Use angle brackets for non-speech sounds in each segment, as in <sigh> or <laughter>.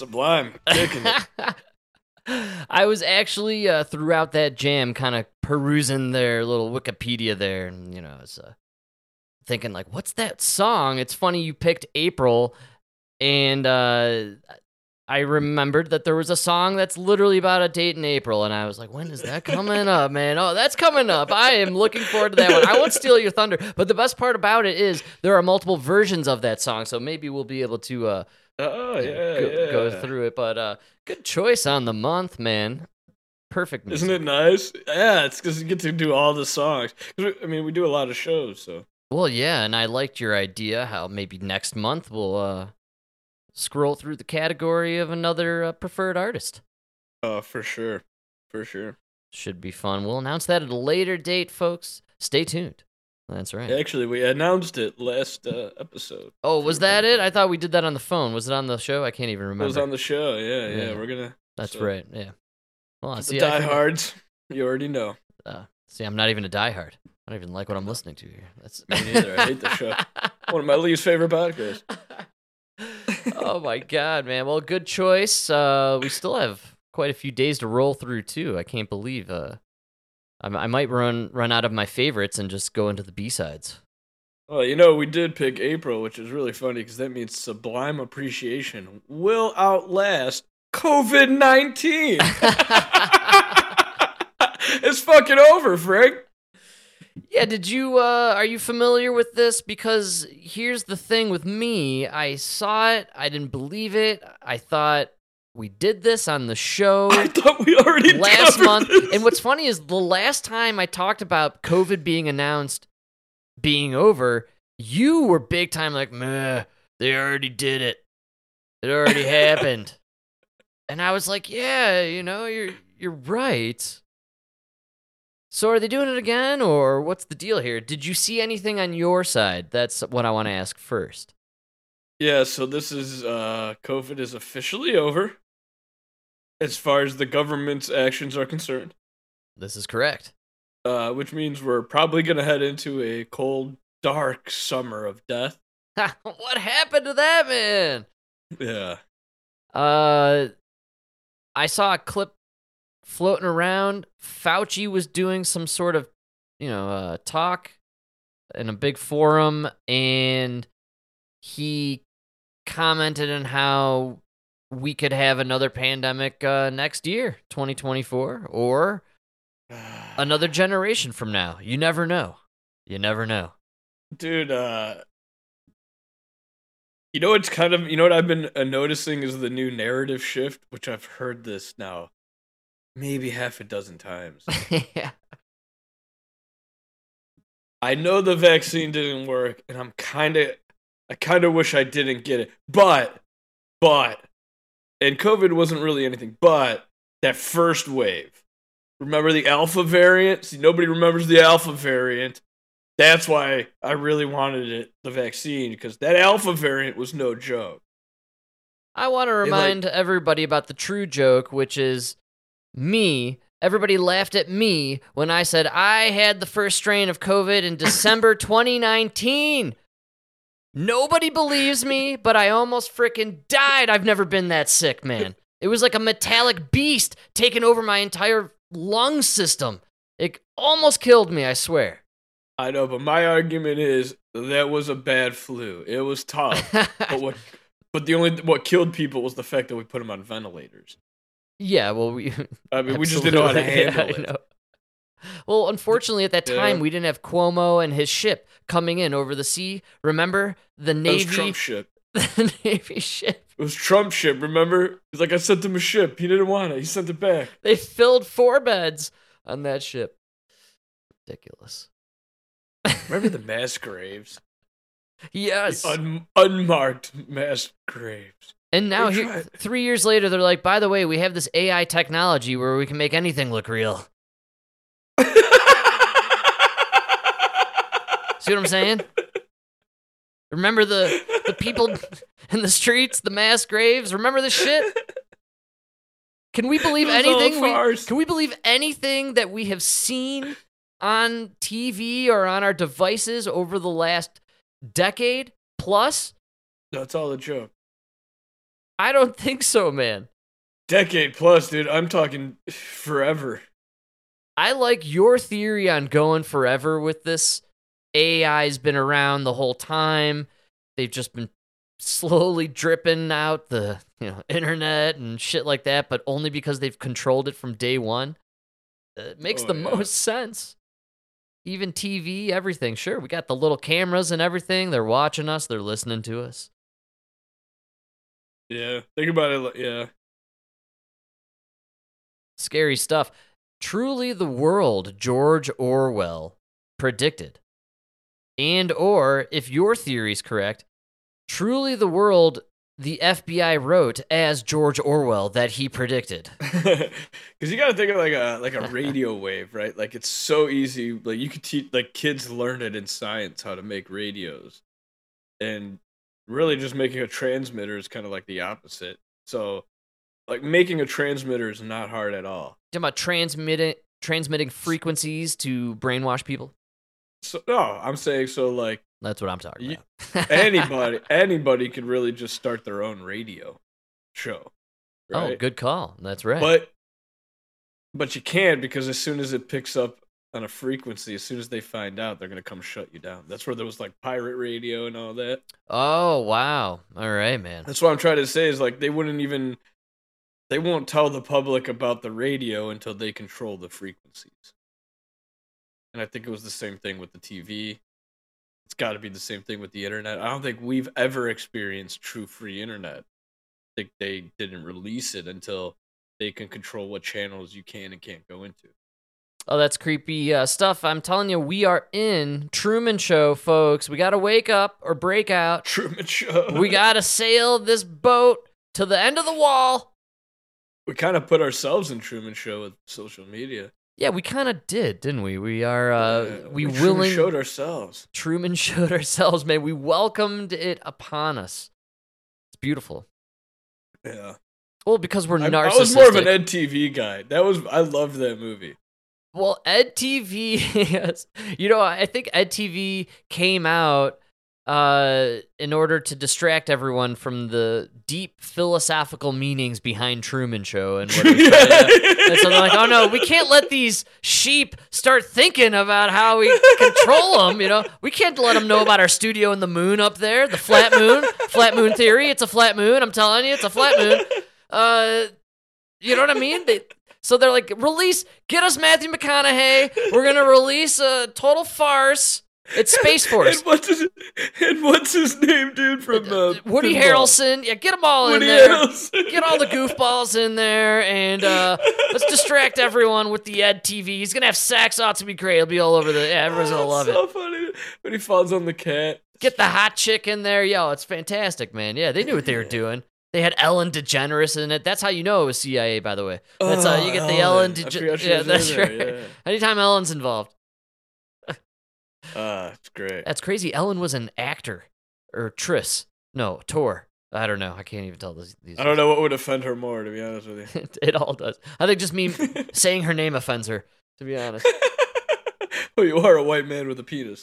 Sublime. <laughs> I was actually uh, throughout that jam, kind of perusing their little Wikipedia there, and you know, I was uh, thinking like, "What's that song?" It's funny you picked April, and uh, I remembered that there was a song that's literally about a date in April, and I was like, "When is that coming up, man? Oh, that's coming up! I am looking forward to that one. I won't steal your thunder, but the best part about it is there are multiple versions of that song, so maybe we'll be able to." Oh yeah, go, yeah. go through it. But uh, good choice on the month, man. Perfect. Music. Isn't it nice? Yeah, it's because you get to do all the songs. we- I mean, we do a lot of shows, so Well, yeah, and I liked your idea how maybe next month we'll uh, scroll through the category of another uh, preferred artist. uh, for sure, for sure. Should be fun. We'll announce that at a later date, folks. Stay tuned. That's right. Actually, we announced it last uh, episode. Oh, was that it? I thought we did that on the phone. Was it on the show? I can't even remember. It was on the show. Yeah, yeah. Yeah. We're gonna That's so- right. Yeah. Well, the see, I forgot- diehards. <laughs> You already know. Uh, see, I'm not even a diehard. I don't even like what I'm listening to here. That's Me neither. I hate the show. <laughs> One of my least favorite podcasts. <laughs> oh my god, man. Well, good choice. Uh, we still have quite a few days to roll through too. I can't believe uh, I, I might run run out of my favorites and just go into the B sides. Well, you know, we did pick April, which is really funny because that means sublime appreciation will outlast COVID 19. <laughs> it's fucking over, Frank. Yeah, did you uh are you familiar with this because here's the thing with me, I saw it, I didn't believe it. I thought we did this on the show. <laughs> I thought we already last month. this. And what's funny is the last time I talked about COVID being announced being over, you were big time like, meh, they already did it. It already <laughs> happened. And I was like, yeah, you know, you're you're right. So are they doing it again or what's the deal here? Did you see anything on your side? That's what I want to ask first. Yeah, so this is uh COVID is officially over as far as the government's actions are concerned. This is correct. Uh which means we're probably going to head into a cold, dark summer of death. <laughs> what happened to that man? Yeah. Uh, I saw a clip floating around. Fauci was doing some sort of, you know, uh, talk in a big forum, and he commented on how we could have another pandemic uh, next year, 2024, or <sighs> another generation from now. You never know. You never know. Dude, uh You know what's kind of you know what I've been uh, noticing is the new narrative shift, which I've heard this now maybe half a dozen times. <laughs> yeah. I know the vaccine didn't work and I'm kind of I kind of wish I didn't get it. But but and COVID wasn't really anything but that first wave. Remember the alpha variant? See, nobody remembers the alpha variant. That's why I really wanted it, the vaccine, because that alpha variant was no joke. I want to like- remind everybody about the true joke, which is me. Everybody laughed at me when I said I had the first strain of COVID in <laughs> December 2019. Nobody believes me, but I almost freaking died. I've never been that sick, man. It was like a metallic beast taking over my entire lung system. It almost killed me, I swear. I know, but my argument is that was a bad flu. It was tough, <laughs> but what? But the only what killed people was the fact that we put them on ventilators. yeah, well, we I mean, we just didn't know how to Absolutely. <laughs> Yeah, handle it. Well, unfortunately, at that time, Yeah. we didn't have Cuomo and his ship coming in over the sea. Remember the That was Navy, Trump ship. <laughs> the Navy ship. It was Trump ship. Remember? He's like, I sent him a ship. He didn't want it. He sent it back. They filled four beds on that ship. Ridiculous. Remember the <laughs> mass graves? Yes. Un- unmarked mass graves. and now, here, three years later, they're like, by the way, we have this AI technology where we can make anything look real. <laughs> See what I'm saying? Remember the the people <laughs> in the streets, the mass graves. Remember this shit? Can we believe It was all a anything? We, can we believe anything that we have seen on TV or on our devices over the last decade plus? No, it's all a joke. I don't think so, man. Decade plus, dude. I'm talking forever. I like your theory on going forever with this. AI's been around the whole time. They've just been slowly dripping out the you know internet and shit like that, but only because they've controlled it from day one. Uh, it makes Oh, the yeah. most sense. Even TV, everything. Sure, we got the little cameras and everything. They're watching us. They're listening to us. Yeah. Think about it. Yeah. Scary stuff. Truly the world George Orwell predicted. And or if your theory is correct, truly the world the FBI wrote as George Orwell that he predicted. <laughs> Because you got to think of like a like a radio <laughs> wave, right? Like it's so easy. Like you could teach like kids learn it in science how to make radios, and really just making a transmitter is kind of like the opposite. So, like making a transmitter is not hard at all. Talking about transmitting transmitting frequencies to brainwash people. So no, I'm saying so like That's what I'm talking about. <laughs> anybody <laughs> anybody could really just start their own radio show. Oh, good call. That's right. But but you can't because as soon as it picks up on a frequency, as soon as they find out, they're gonna come shut you down. That's where there was like pirate radio and all that. oh, wow. All right, man. That's what I'm trying to say is like they wouldn't even they won't tell the public about the radio until they control the frequencies. And I think it was the same thing with the TV. It's got to be the same thing with the internet. I don't think we've ever experienced true free internet. I think they didn't release it until they can control what channels you can and can't go into. Oh, that's creepy uh, stuff. I'm telling you, we are in Truman Show, folks. We got to wake up or break out. Truman Show. We got to sail this boat to the end of the wall. we kind of put ourselves in Truman Show with social media. Yeah, we kind of did, didn't we? We are, uh, Yeah, we Truman willing. showed ourselves. Truman <laughs> showed ourselves, man. We welcomed it upon us. It's beautiful. Yeah. Well, because we're I, I was more of an Ed TV guy. That was I loved that movie. Well, Ed TV, <laughs> yes. you know, I think Ed TV came out uh, in order to distract everyone from the deep philosophical meanings behind Truman Show and what trying <laughs> to. And so they're like, oh no, we can't let these sheep start thinking about how we control them. You know, we can't let them know about our studio in the moon up there, the flat moon, flat moon theory. It's a flat moon. I'm telling you, it's a flat moon. Uh, you know what I mean? They, so they're like, release, get us Matthew McConaughey. We're gonna release a total farce. It's Space <laughs> Force. And what's his, and what's his name, dude, from uh, Woody Pinball? Harrelson, yeah, get them all Woody in there. Harrelson. Get all the goofballs in there, and uh, let's distract everyone with the Ed TV. He's gonna have sex. Ought to be great. It'll be all over the. Yeah, everyone's gonna Oh, love it's it. So funny when he falls on the cat. Get the hot chick in there, yo. It's fantastic, man. Yeah, they knew what they were <laughs> doing. They had Ellen DeGeneres in it. That's how you know it was CIA, by the way. That's how you get the Ellen. Oh, I DeGeneres. Yeah, that's there, right. yeah. Anytime Ellen's involved, Ah, it's great. that's crazy. Ellen was an actor or Tris. No, Tor. I don't know. I can't even tell these. these I don't know what would offend her more, to be honest with you. it, <laughs> it all does. I think just me <laughs> saying her name offends her. To be honest. <laughs> well, you are a white man with a penis.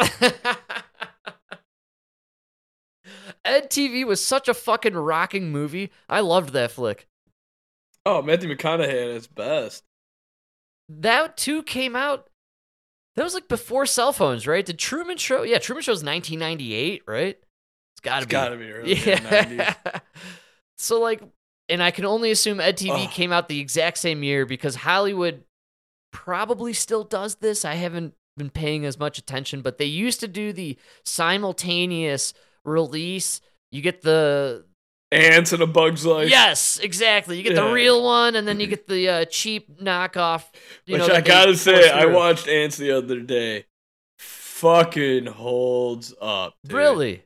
Ed TV was such a fucking rocking movie. I loved that flick. Oh, Matthew McConaughey at his best. That too came out. That was like before cell phones, right? Did Truman Show? Yeah, Truman Show's 1998, right? It's gotta be. gotta be early yeah. 90s. <laughs> so like, and I can only assume Ed TV Ugh. came out the exact same year because Hollywood probably still does this. I haven't been paying as much attention, but they used to do the simultaneous release. You get the Antz and a Bug's Life. yes, exactly. You get the real one, and then you get the uh, cheap knockoff. You Which know, I gotta say, I watched Antz the other day. Fucking holds up. dude. Really?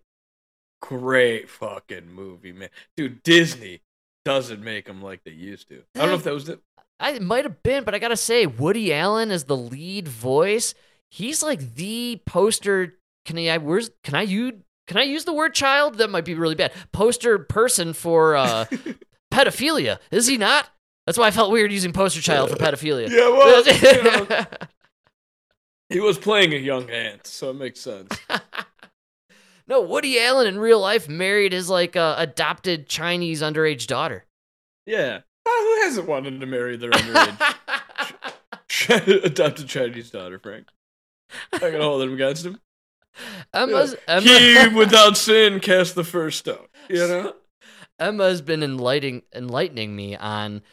Great fucking movie, man. Dude, Disney doesn't make them like they used to. I don't know if that was the. I might have been, but I gotta say, Woody Allen as the lead voice. He's like the poster. Can I? Where's? Can I use? Can I use the word child? That might be really bad. Poster person for uh, <laughs> pedophilia. Is he not? That's why I felt weird using poster child for pedophilia. Yeah, well, you know, <laughs> he was playing a young ant, so it makes sense. <laughs> No, Woody Allen in real life married his like uh, adopted Chinese underage daughter. Yeah. Uh, who hasn't wanted to marry their underage adopted Chinese daughter, Frank? I can hold it against him. Emma's, Emma, He, <laughs> without sin, cast the first stone. You know? Emma's been enlightening enlightening me on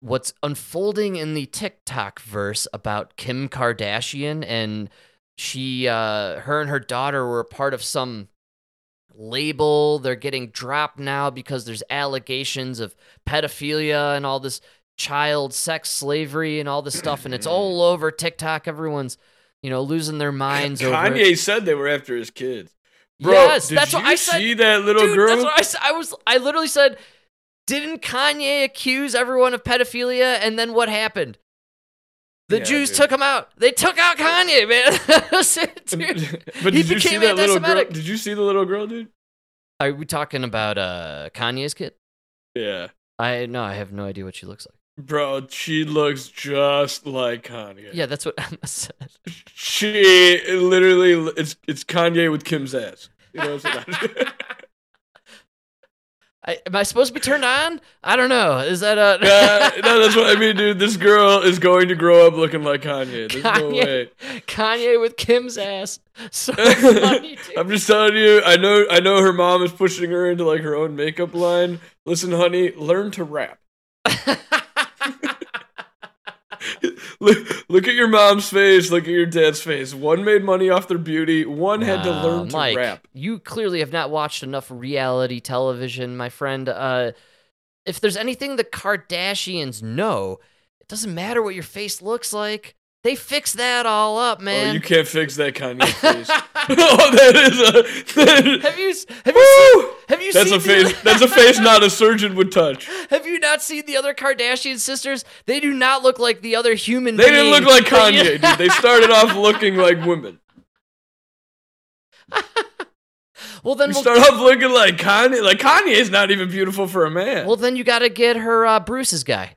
what's unfolding in the TikTok verse about Kim Kardashian and she uh her and her daughter were part of some label. They're getting dropped now because there's allegations of pedophilia and all this child sex slavery and all this stuff and it's all <clears throat> over TikTok. Everyone's, you know, losing their minds over. Kanye said they were after his kids. Bro, yes, did that's you what I said. see that little Dude, girl? that's what I said. I was I literally said, didn't Kanye accuse everyone of pedophilia and then what happened? The Yeah, Jews dude. took him out. They took out Kanye, <laughs> man. <laughs> <laughs> Dude. but he did you see became that little girl? Did you see the little girl, dude? Are we talking about uh Kanye's kid? Yeah. I no, I have no idea what she looks like. Bro, she looks just like Kanye. Yeah, that's what <laughs> Emma said. She literally it's it's Kanye with Kim's ass. You know what I'm saying? <laughs> I, am I supposed to be turned on? I don't know. Is that a <laughs> Yeah, no, that's what I mean, dude. This girl is going to grow up looking like Kanye. There's no Kanye. way. Kanye with Kim's ass? So funny. I'm just telling you. I know. I know her mom is pushing her into like her own makeup line. Listen, honey, learn to rap. Look, look at your mom's face. Look at your dad's face. One made money off their beauty. One had to learn to Mike, rap. You clearly have not watched enough reality television, my friend. Uh, if there's anything the Kardashians know, it doesn't matter what your face looks like. They fix that all up, man. Oh, man. you can't fix that Kanye <laughs> face. oh, that is a. that- have you have you seen, have you That's seen a face. The, That's a <laughs> face not a surgeon would touch. have you not seen the other Kardashian sisters? They do not look like the other human. They didn't look like Kanye, <laughs> dude. They started off looking like women. well, then You we'll, start off looking like Kanye. Like Kanye is not even beautiful for a man. well then you got to get her uh, Bruce's guy.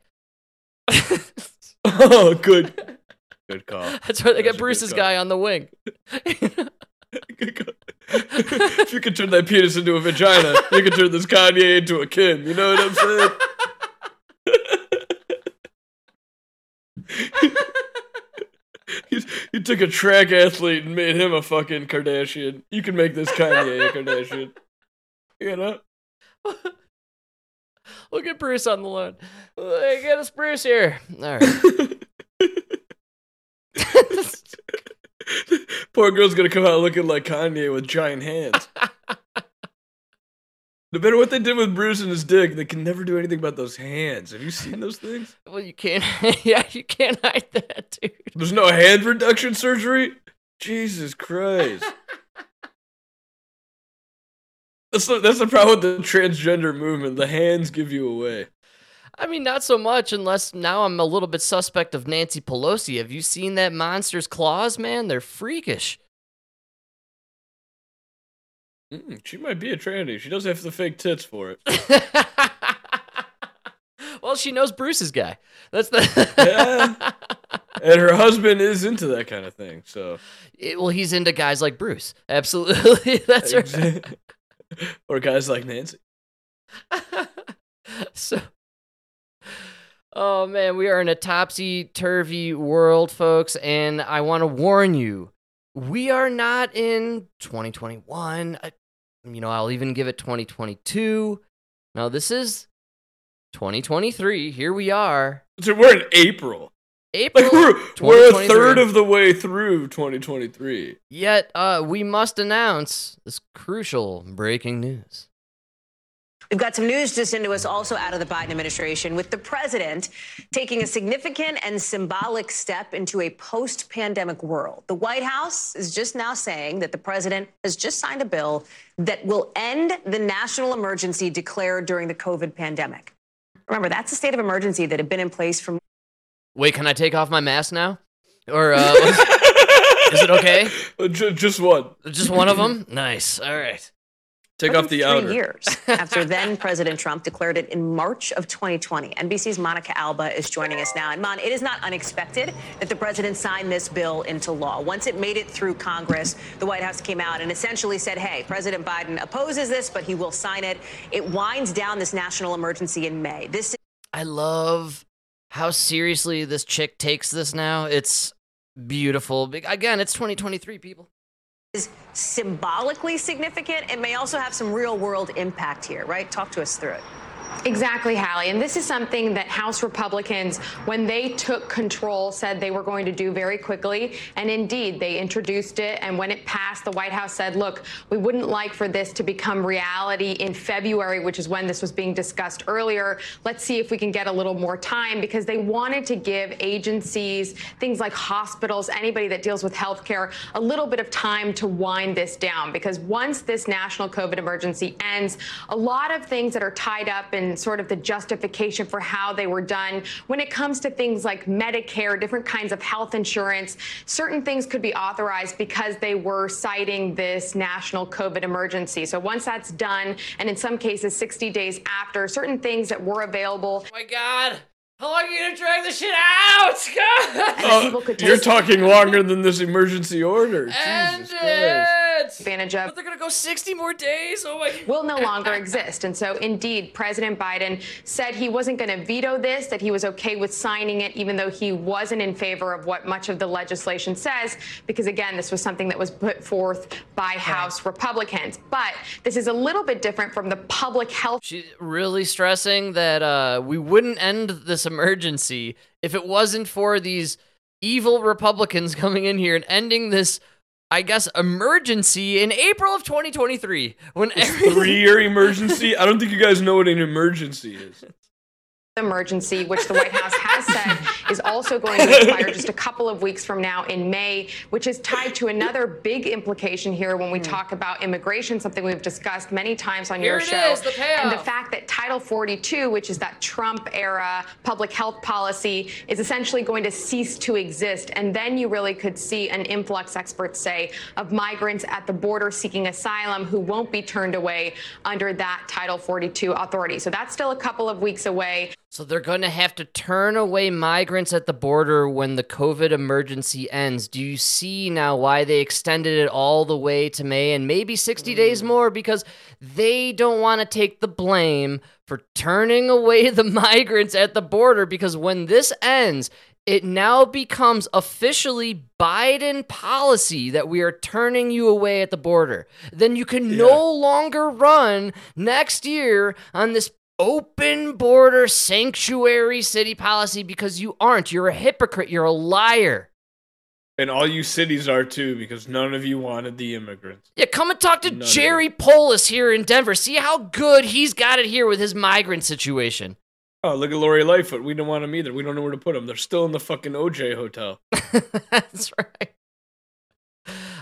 oh, good. Good call. <laughs> That's why they got Bruce's guy on the wing. <laughs> <laughs> If you could turn that penis into a vagina, you could turn this Kanye into a Kim. You know what I'm saying? you, you took a track athlete and made him a fucking Kardashian. You can make this Kanye a Kardashian. You know? Look at Bruce on the lawn. Hey, get us Bruce here. All right. <laughs> Poor girl's gonna come out looking like Kanye with giant hands. No matter what they did with Bruce and his dick, they can never do anything about those hands. Have you seen those things? <laughs> well, you can't. <laughs> yeah, you can't hide that, dude. There's no hand reduction surgery? Jesus Christ. That's the, that's the problem with the transgender movement. The hands give you away. I mean, not so much unless now I'm a little bit suspect of Nancy Pelosi. Have you seen that monster's claws, man? They're freakish. Mm, she might be a tranny. She does have the fake tits for it. <laughs> well, she knows Bruce's guy. That's the. Yeah. And her husband is into that kind of thing. So <laughs> It- well, he's into guys like Bruce. Absolutely. <laughs> That's right. or guys like Nancy. so oh man we are in a topsy-turvy world folks and i want to warn you we are not in 2021 I, you know i'll even give it 2022 no this is 2023 here we are. So we're in April. april Like we're we're a third of the way through 2023. yet uh, we must announce this crucial breaking news We've got some news just into us also out of the Biden administration with the president taking a significant and symbolic step into a post pandemic world. The White House is just now saying that the president has just signed a bill that will end the national emergency declared during the COVID pandemic. Remember, that's a state of emergency that had been in place from wait can i take off my mask now or uh, <laughs> is it okay Just one. Just one of them? Nice. All right. Take off the three outer. years after then <laughs> President Trump declared it in March of 2020. NBC's Monica Alba is joining us now. And Mon, it is not unexpected that the president signed this bill into law. Once it made it through Congress, the White House came out and essentially said, "Hey, President Biden opposes this, but he will sign it." It winds down this national emergency in May. This I love how seriously this chick takes this now. It's beautiful. Again, it's 2023, people. Is symbolically significant. It may also have some real world impact here, right? Talk to us through it. Exactly, Hallie. And this is something that House Republicans, when they took control, said they were going to do very quickly. And indeed, they introduced it. And when it passed, the White House said, look, we wouldn't like for this to become reality in February, which is when this was being discussed earlier. Let's see if we can get a little more time because they wanted to give agencies, things like hospitals, anybody that deals with healthcare, a little bit of time to wind this down. Because once this national COVID emergency ends, a lot of things that are tied up in sort of the justification for how they were done, when it comes to things like Medicare, different kinds of health insurance, certain things could be authorized because they were citing this national COVID emergency. So once that's done, and in some cases 60 days after, certain things that were available Oh my god. How long are you gonna drag this shit out? <laughs> God! Oh, you're talking longer than this emergency order. End Jesus Christ. it! advantage of But they're gonna go 60 more days? Oh my <laughs> will no longer exist. And so, indeed, President Biden said he wasn't going to veto this, that he was okay with signing it, even though he wasn't in favor of what much of the legislation says, because again, this was something that was put forth by House Republicans. But this is a little bit different from the public health She's really stressing that uh, we wouldn't end this emergency if it wasn't for these evil Republicans <laughs> coming in here and ending this, I guess, emergency in April of 2023 when everything. Three year emergency? I don't think you guys know what an emergency is. emergency, which the White House has said is also going to expire just a <laughs> couple of weeks from now in May, which is tied to another big implication here when we hmm. talk about immigration, something we've discussed many times on Here your it show. is, the and the fact that Title 42, which is that Trump era public health policy, is essentially going to cease to exist. And then you really could see an influx, experts say, of migrants at the border seeking asylum who won't be turned away under that Title 42 authority. So that's still a couple of weeks away. So they're going to have to turn away migrants at the border when the COVID emergency ends. Do you see now why they extended it all the way to May and maybe 60 days mm. more? Because they don't want to take the blame for turning away <laughs> the migrants at the border. Because when this ends, it now becomes officially Biden policy that we are turning you away at the border. Then you can no longer run next year on this open border sanctuary city policy because you aren't. You're a hypocrite. You're a liar. And all you cities are too, because none of you wanted the immigrants. Yeah, come and talk to None Jerry Polis here in Denver. See how good he's got it here with his migrant situation. Oh, look at Lori Lightfoot. We don't want them either. We don't know where to put them. They're still in the fucking OJ hotel. <laughs> That's right.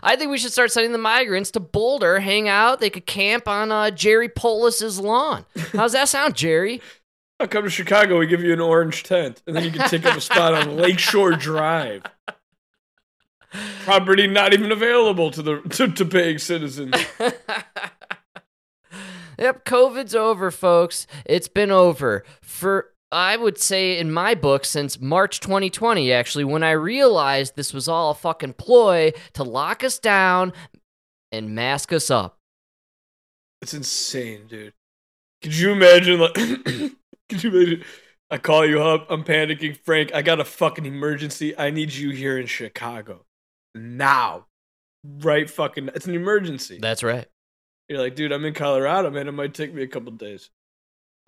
I think we should start sending the migrants to Boulder, hang out. They could camp on uh, Jerry Polis's lawn. How's that sound, Jerry? I'll come to Chicago. We give you an orange tent, and then you can take up a spot on Lakeshore Drive. Property not even available to the to, to paying citizens. <laughs> Yep, COVID's over, folks. It's been over for I would say in my book since March 2020 actually when I realized this was all a fucking ploy to lock us down and mask us up. It's insane, dude. Could you imagine? Like, <coughs> could you imagine? I call you up. I'm panicking, Frank. I got a fucking emergency. I need you here in Chicago now. Right, fucking. It's an emergency. That's right. You're like, dude, I'm in Colorado, man. It might take me a couple days.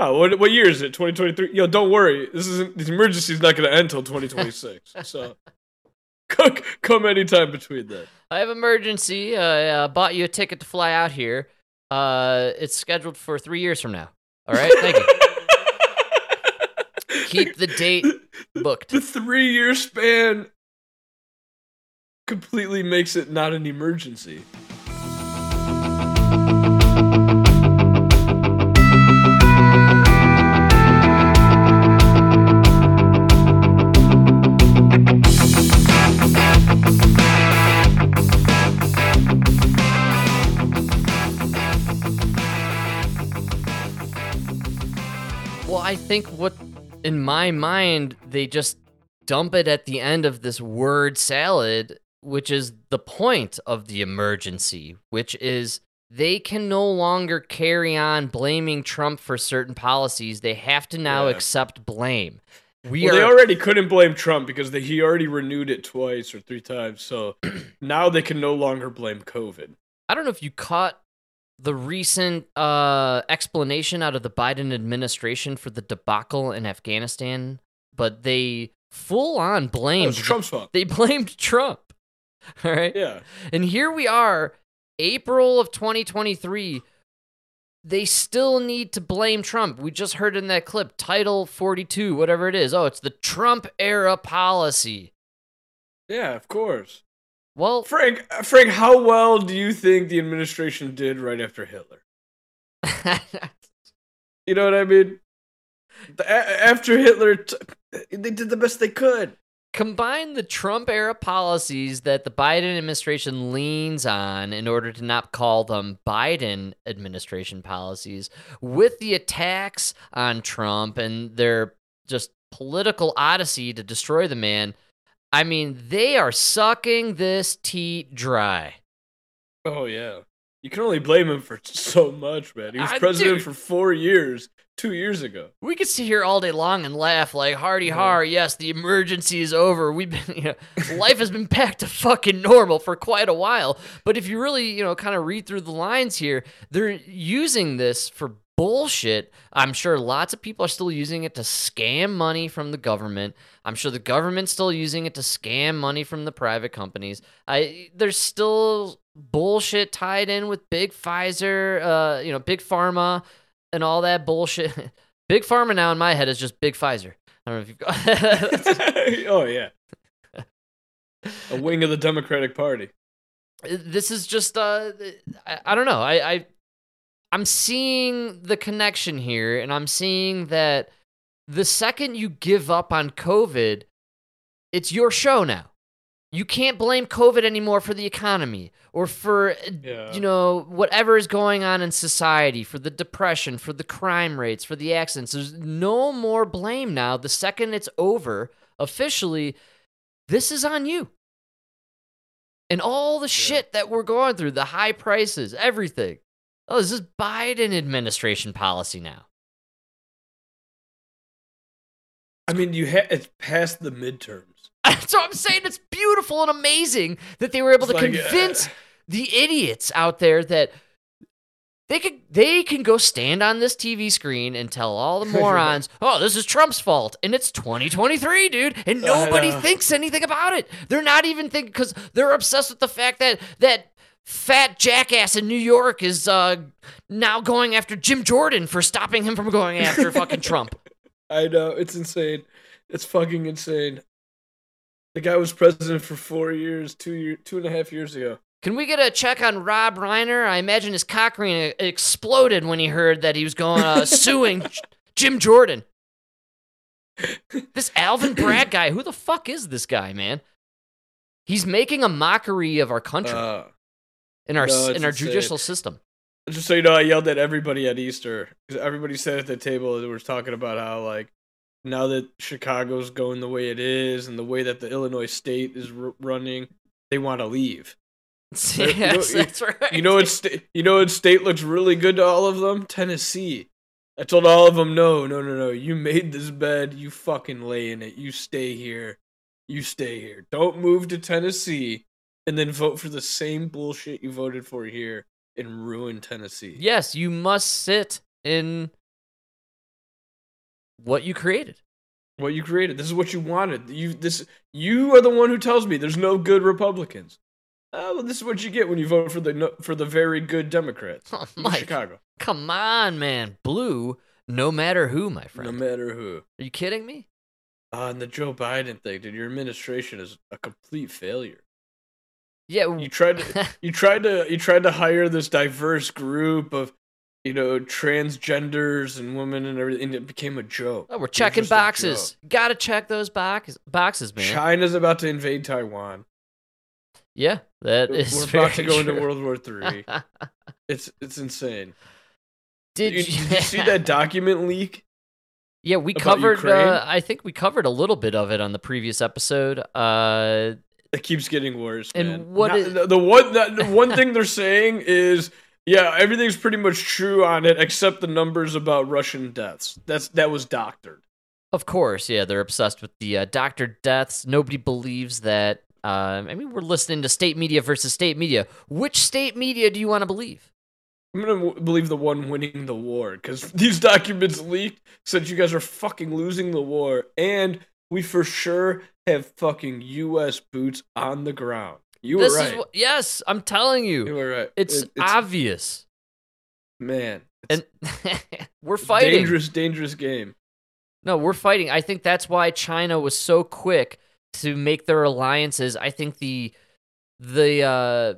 Oh, what what year is it? 2023. Yo, don't worry. This isn't. This emergency is not going to end until 2026. so, <laughs> come come anytime between that. I have emergency. Uh, uh, bought you a ticket to fly out here. Uh, it's scheduled for three years from now. All right, thank you. <laughs> Keep the date booked. The three year span completely makes it not an emergency. I think what, in my mind, they just dump it at the end of this word salad, which is the point of the emergency, which is they can no longer carry on blaming Trump for certain policies. They have to now Yeah. accept blame. We well, are they already couldn't blame Trump because they, he already renewed it twice or three times. So <clears throat> now they can no longer blame COVID. I don't know if you caught the recent uh, explanation out of the Biden administration for the debacle in Afghanistan, but they full on blamed Trump's fault. They blamed Trump. <laughs> All right. Yeah. And here we are, April of 2023. They still need to blame Trump. We just heard in that clip, Title 42, whatever it is. Oh, it's the Trump era policy. Yeah, of course. Well, Frank, Frank, how well do you think the administration did right after Hitler? <laughs> You know what I mean? The- a- after Hitler, t- they did the best they could. combine the Trump era policies that the Biden administration leans on in order to not call them Biden administration policies with the attacks on Trump and their just political odyssey to destroy the man. I mean, they are sucking this tea dry. Oh yeah, you can only blame him for so much, man. He was president for four years, two years ago. We could sit here all day long and laugh like hardy har. Yes, the emergency is over. We've been, <laughs> you know, life has been back to fucking normal for quite a while. But if you really, you know, kind of read through the lines here, they're using this for bullshit. I'm sure lots of people are still using it to scam money from the government. I'm sure the government's still using it to scam money from the private companies. I there's still bullshit tied in with big Pfizer, uh, you know, big pharma and all that bullshit. <laughs> Big Pharma now in my head is just Big Pfizer. I don't know if you've got. <laughs> oh yeah, <laughs> a wing of the Democratic Party. this is just uh, I, I don't know. I, I I'm seeing the connection here, and I'm seeing that the second you give up on COVID, it's your show now. You can't blame COVID anymore for the economy or for Yeah. you know whatever is going on in society, for the depression, for the crime rates, for the accidents. There's no more blame now. The second it's over officially, this is on you. And all the shit that we're going through, the high prices, everything. Oh, this is Biden administration policy now. I mean, you ha- it's past the midterms. <laughs> so I'm saying it's beautiful and amazing that they were able It's to like, uh, convince the idiots out there that they could they can go stand on this TV screen and tell all the <laughs> morons, "Oh, this is Trump's fault," and it's 2023, dude, and nobody thinks anything about it. They're not even thinking because they're obsessed with the fact that that fat jackass in New York is uh, now going after Jim Jordan for stopping him from going after <laughs> fucking Trump. I know it's insane. It's fucking insane. The guy was president for four years, two year, two and a half years ago. Can we get a check on Rob Reiner? I imagine his cock ring exploded when he heard that he was going uh, <laughs> suing Jim Jordan. This Alvin <coughs> Bragg guy, who the fuck is this guy, man? He's making a mockery of our country Uh, in our no, in our insane. judicial system. just so you know, I yelled at everybody at Easter everybody sat at the table and was talking about how like now that Chicago's going the way it is and the way that the Illinois state is r- running, they want to leave. <laughs> yes, you know- that's right. You know what? Sta- you know what state looks really good to all of them? Tennessee. I told all of them, no, no, no, no. You made this bed. You fucking lay in it. You stay here. You stay here. Don't move to Tennessee and then vote for the same bullshit you voted for here and ruin Tennessee. Yes, you must sit in what you created. What you created. This is what you wanted. You this you are the one who tells me there's no good Republicans. Oh, well, this is what you get when you vote for the for the very good Democrats <laughs> Oh, in Mike, Chicago. come on, man. Blue, no matter who, my friend. No matter who. Are you kidding me? Uh, and the Joe Biden thing, dude. Your administration is a complete failure. Yeah, You tried to you tried to you tried to hire this diverse group of you know transgenders and women and everything, and it became a joke. Oh, we're checking boxes. Gotta check those box- boxes, man. China's about to invade Taiwan. yeah, that is. We're about to go into. World War Three. <laughs> It's it's insane. Did you, did you see <laughs> that document leak Yeah, we covered. Uh, I think we covered a little bit of it on the previous episode. Uh, <laughs> It keeps getting worse. And man. what Not- is- the, the one the, one thing they're saying is yeah, everything's pretty much true on it except the numbers about Russian deaths. That's that was doctored. of course, yeah, they're obsessed with the uh, doctor deaths. Nobody believes that. Uh, I mean, we're listening to state media versus state media. Which state media do you want to believe? I'm gonna w- believe the one winning the war because <laughs> these documents leaked said you guys are fucking losing the war, and we for sure have fucking U.S. boots on the ground. You were this right. what, yes, I'm telling you you, were right. it's, It- obvious, man. It's and <laughs> we're fighting. dangerous, dangerous game. No, we're fighting. I think that's why China was so quick to make their alliances. I think the the uh,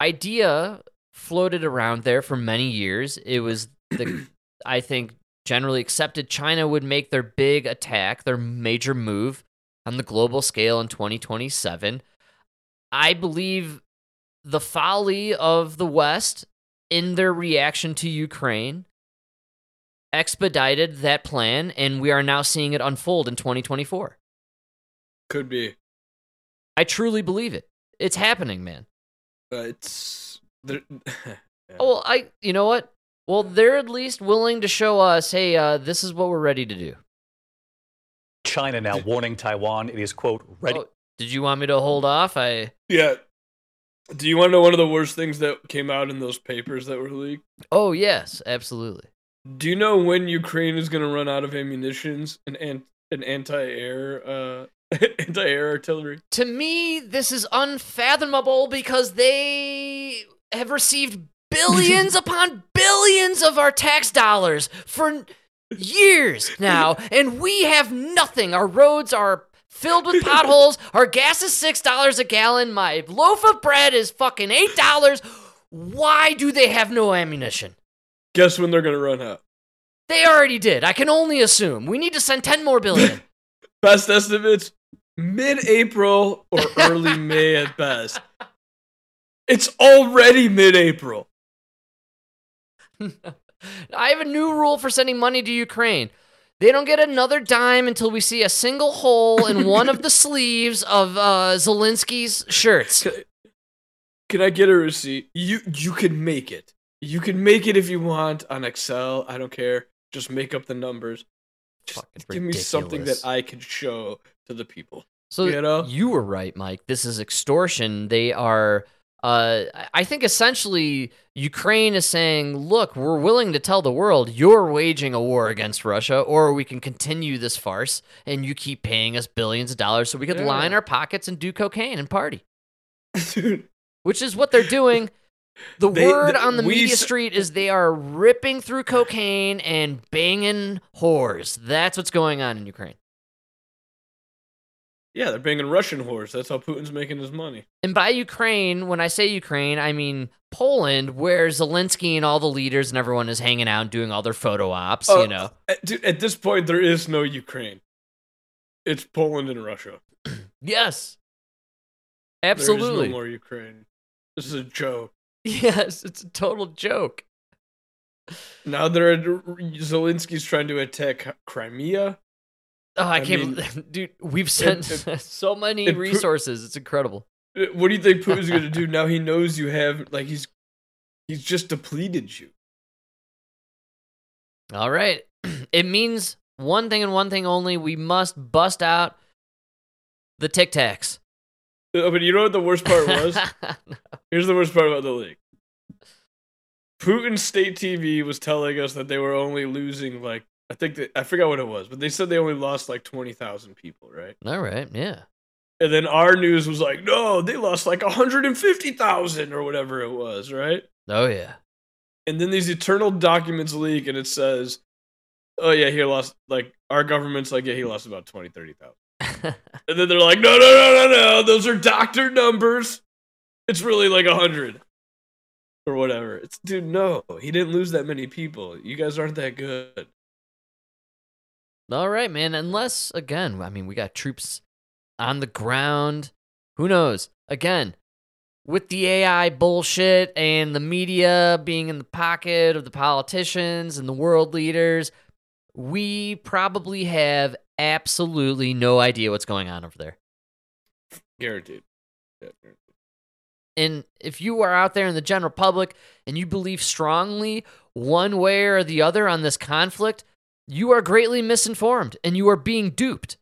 idea floated around there for many years. It was the <clears throat> I think generally accepted China would make their big attack, their major move on the global scale in 2027. I believe the folly of the West in their reaction to Ukraine expedited that plan, and we are now seeing it unfold in 2024. Could be. I truly believe it. It's happening, man. Uh, it's. <laughs> Yeah. Oh, well, I, you know what? Well, they're at least willing to show us, hey, uh, this is what we're ready to do. China now warning Taiwan it is, quote, ready. Oh, did you want me to hold off? I. Yeah. Do you want to know one of the worst things that came out in those papers that were leaked? Oh yes, absolutely. Do you know when Ukraine is going to run out of ammunitions and an, an anti-air uh <laughs> anti-air artillery? To me, this is unfathomable because they have received <laughs> billions upon billions of our tax dollars for years now, and we have nothing. Our roads are filled with potholes. <laughs> Our gas is $6 a gallon. My loaf of bread is fucking $8. Why do they have no ammunition? Guess when they're going to run out? They already did. I can only assume. We need to send 10 more billion. <laughs> Best estimates mid-April or early <laughs> May at best. It's already mid-April. I have a new rule for sending money to Ukraine. They don't get another dime until we see a single hole in one of the <laughs> sleeves of uh, Zelensky's shirts. Can, can I get a receipt? You you can make it. You can make it if you want on Excel. I don't care. Just make up the numbers. Just Fucking give me something that. I can show to the people. So You know? you were right, Mike. This is extortion. They are. Uh, I think essentially Ukraine is saying, "Look, we're willing to tell the world you're waging a war against Russia, or we can continue this farce, and you keep paying us billions of dollars so we could Yeah. line our pockets and do cocaine and party." <laughs> Dude, which is what they're doing. The They- word the- on the media s- street is they are ripping through cocaine and banging whores. That's what's going on in Ukraine. Yeah, they're banging Russian whores. That's how Putin's making his money. And by Ukraine, when I say Ukraine, I mean Poland, where Zelensky and all the leaders and everyone is hanging out and doing all their photo ops, Uh, you know. At, dude, at this point, there is no Ukraine. It's Poland and Russia. <clears throat> Yes. Absolutely. There is no more Ukraine. This is a joke. <laughs> Yes, it's a total joke. Now they're Zelensky's trying to attack Crimea. Oh, I, I can't mean- <laughs> dude. We've sent <laughs> so many Pu- resources. It's incredible. Uh, What do you think Putin's going <laughs> to do now? He knows you have like he's he's just depleted you. All right. <clears throat> It means one thing and one thing only. We must bust out the Tic Tacs. Uh, But you know what the worst part was? Here's the worst part about the league. Putin's state TV was telling us that they were only losing like I think that I forgot what it was, but they said they only lost like twenty thousand people, right? All right. Yeah. And then our news was like, no, they lost like hundred and fifty thousand or whatever it was, right? Oh, yeah. And then these eternal documents leak, and it says, oh yeah, he lost like our government's like, yeah, he lost about 20, 30,000. <laughs> And then they're like, no, no, no, no, no, those are doctor numbers. It's really like a hundred or whatever. It's dude, no, he didn't lose that many people. You guys aren't that good. All right, man. Unless, again, I mean, we got troops on the ground. Who knows? Again, with the AI bullshit and the media being in the pocket of the politicians and the world leaders, we probably have absolutely no idea what's going on over there. Guaranteed. Yeah. And if you are out there in the general public and you believe strongly one way or the other on this conflict, you are greatly misinformed and you are being duped.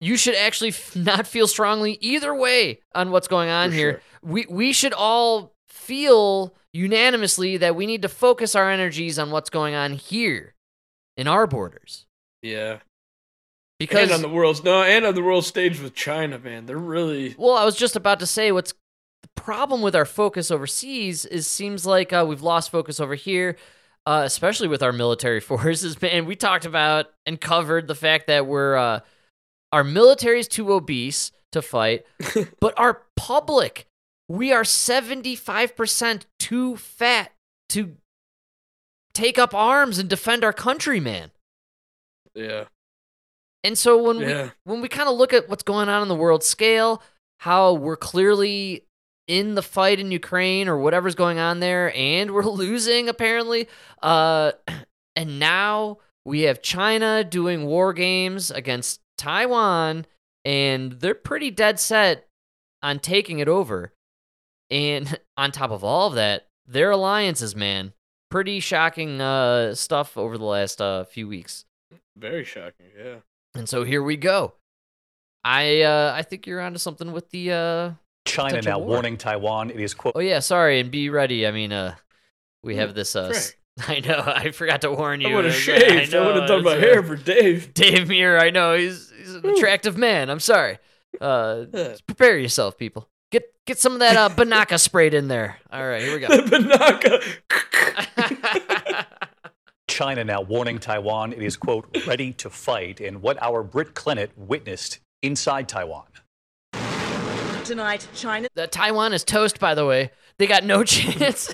You should actually f- not feel strongly either way on what's going on For here. sure. We we should all feel unanimously that we need to focus our energies on what's going on here in our borders. Yeah. Because and on the world's no, and on the world stage with China, man, they're really Well, I was just about to say what's the problem with our focus overseas is seems like uh, we've lost focus over here, uh, especially with our military <laughs> forces. And we talked about and covered the fact that we're uh, our military is too obese to fight, <laughs> but our public we are seventy five percent too fat to take up arms and defend our country, man. yeah. And so when Yeah. we when we kind of look at what's going on in the world scale, how we're clearly in the fight in Ukraine or whatever's going on there, and we're <laughs> losing apparently. Uh, <clears throat> and now we have China doing war games against Taiwan, and they're pretty dead set on taking it over. And <laughs> on top of all of that, their alliances, man, pretty shocking uh, stuff over the last uh, few weeks. Very shocking, yeah. And so here we go. I uh I think you're onto something with the uh China now war. warning Taiwan it is quote oh yeah, sorry, and be ready. I mean uh we have this uh s- <laughs> I know, I forgot to warn you. I would have shaved. I, know, would have done my hair uh, for Dave. <laughs> Dave Muir, I know, he's he's an attractive man. I'm sorry. Uh <laughs> prepare yourself, people. Get get some of that uh Banaka sprayed in there. All right, here we go. the Banaka. China now warning Taiwan it is quote ready to fight in what our Britt Clennett witnessed inside Taiwan. Tonight, China Uh, Taiwan is toast, by the way. They got no <laughs> chance.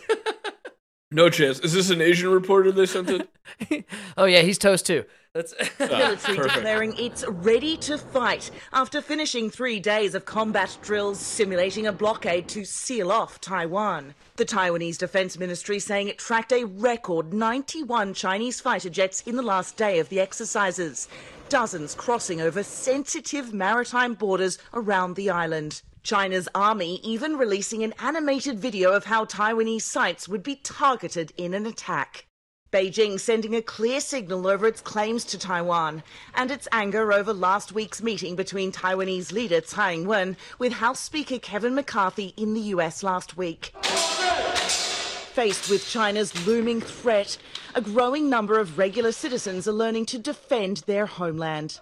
<laughs> no chance. Is this an Asian reporter they sent it? <laughs> oh yeah, he's toast too. That's military perfect. declaring it's ready to fight after finishing three days of combat drills simulating a blockade to seal off Taiwan. The Taiwanese Defense Ministry saying it tracked a record 91 Chinese fighter jets in the last day of the exercises, dozens crossing over sensitive maritime borders around the island. China's army even releasing an animated video of how Taiwanese sites would be targeted in an attack. Beijing sending a clear signal over its claims to Taiwan and its anger over last week's meeting between Taiwanese leader Tsai Ing-wen with House Speaker Kevin McCarthy in the US last week. Faced with China's looming threat, a growing number of regular citizens are learning to defend their homeland.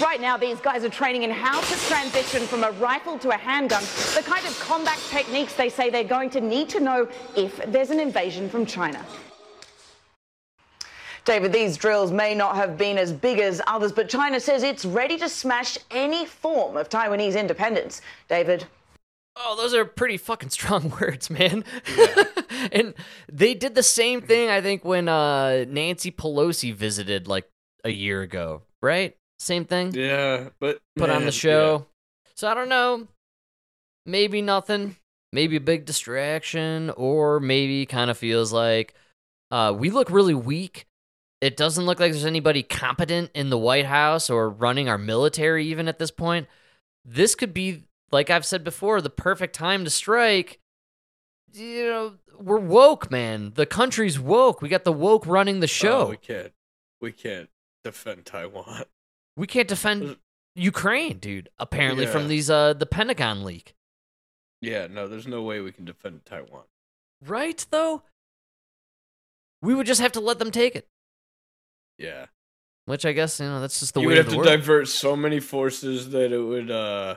Right now, these guys are training in how to transition from a rifle to a handgun, the kind of combat techniques they say they're going to need to know if there's an invasion from China. David, these drills may not have been as big as others, but China says it's ready to smash any form of Taiwanese independence. David? Oh, those are pretty fucking strong <laughs> words, man. <laughs> and they did the same thing, I think, when uh, Nancy Pelosi visited like a year ago, right? Same thing. yeah, but Put on the show. So I don't know. Maybe nothing. Maybe a big distraction, or maybe kind of feels like uh, we look really weak. It doesn't look like there's anybody competent in the White House or running our military, even at this point. This could be, like I've said before, the perfect time to strike. You know, we're woke, man. The country's woke. We got the woke running the show. Oh, we can't. We can't defend Taiwan. We can't defend Ukraine, dude. Apparently, Yeah. from these uh the Pentagon leak. Yeah, no, there's no way we can defend Taiwan. Right though? We would just have to let them take it. Yeah. Which I guess, you know, that's just the way. you way would of have to world. divert so many forces that it would uh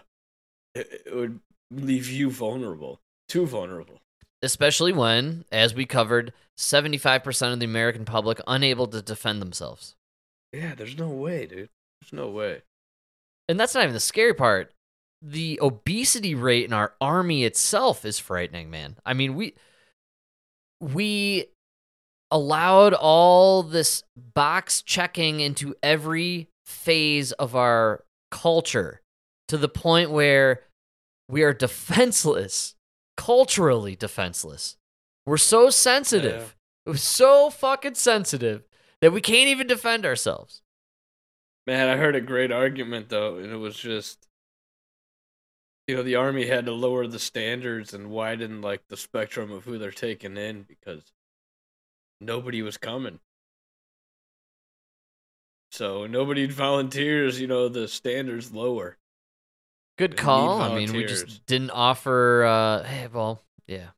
it, it would leave you vulnerable. Too vulnerable. Especially when, as we covered, 75% of the American public unable to defend themselves. Yeah, there's no way, dude. There's no way. And that's not even the scary part. The obesity rate in our army itself is frightening, man. I mean, we we allowed all this box checking into every phase of our culture to the point where we are defenseless, culturally defenseless. We're so sensitive. We're so fucking sensitive that we can't even defend ourselves. Man, I heard a great argument though, and it was just you know, the army had to lower the standards and widen like the spectrum of who they're taking in because nobody was coming. So nobody <laughs> volunteers, you know, the standards lower. Good call. I mean, we just didn't offer. Uh, hey, well, yeah.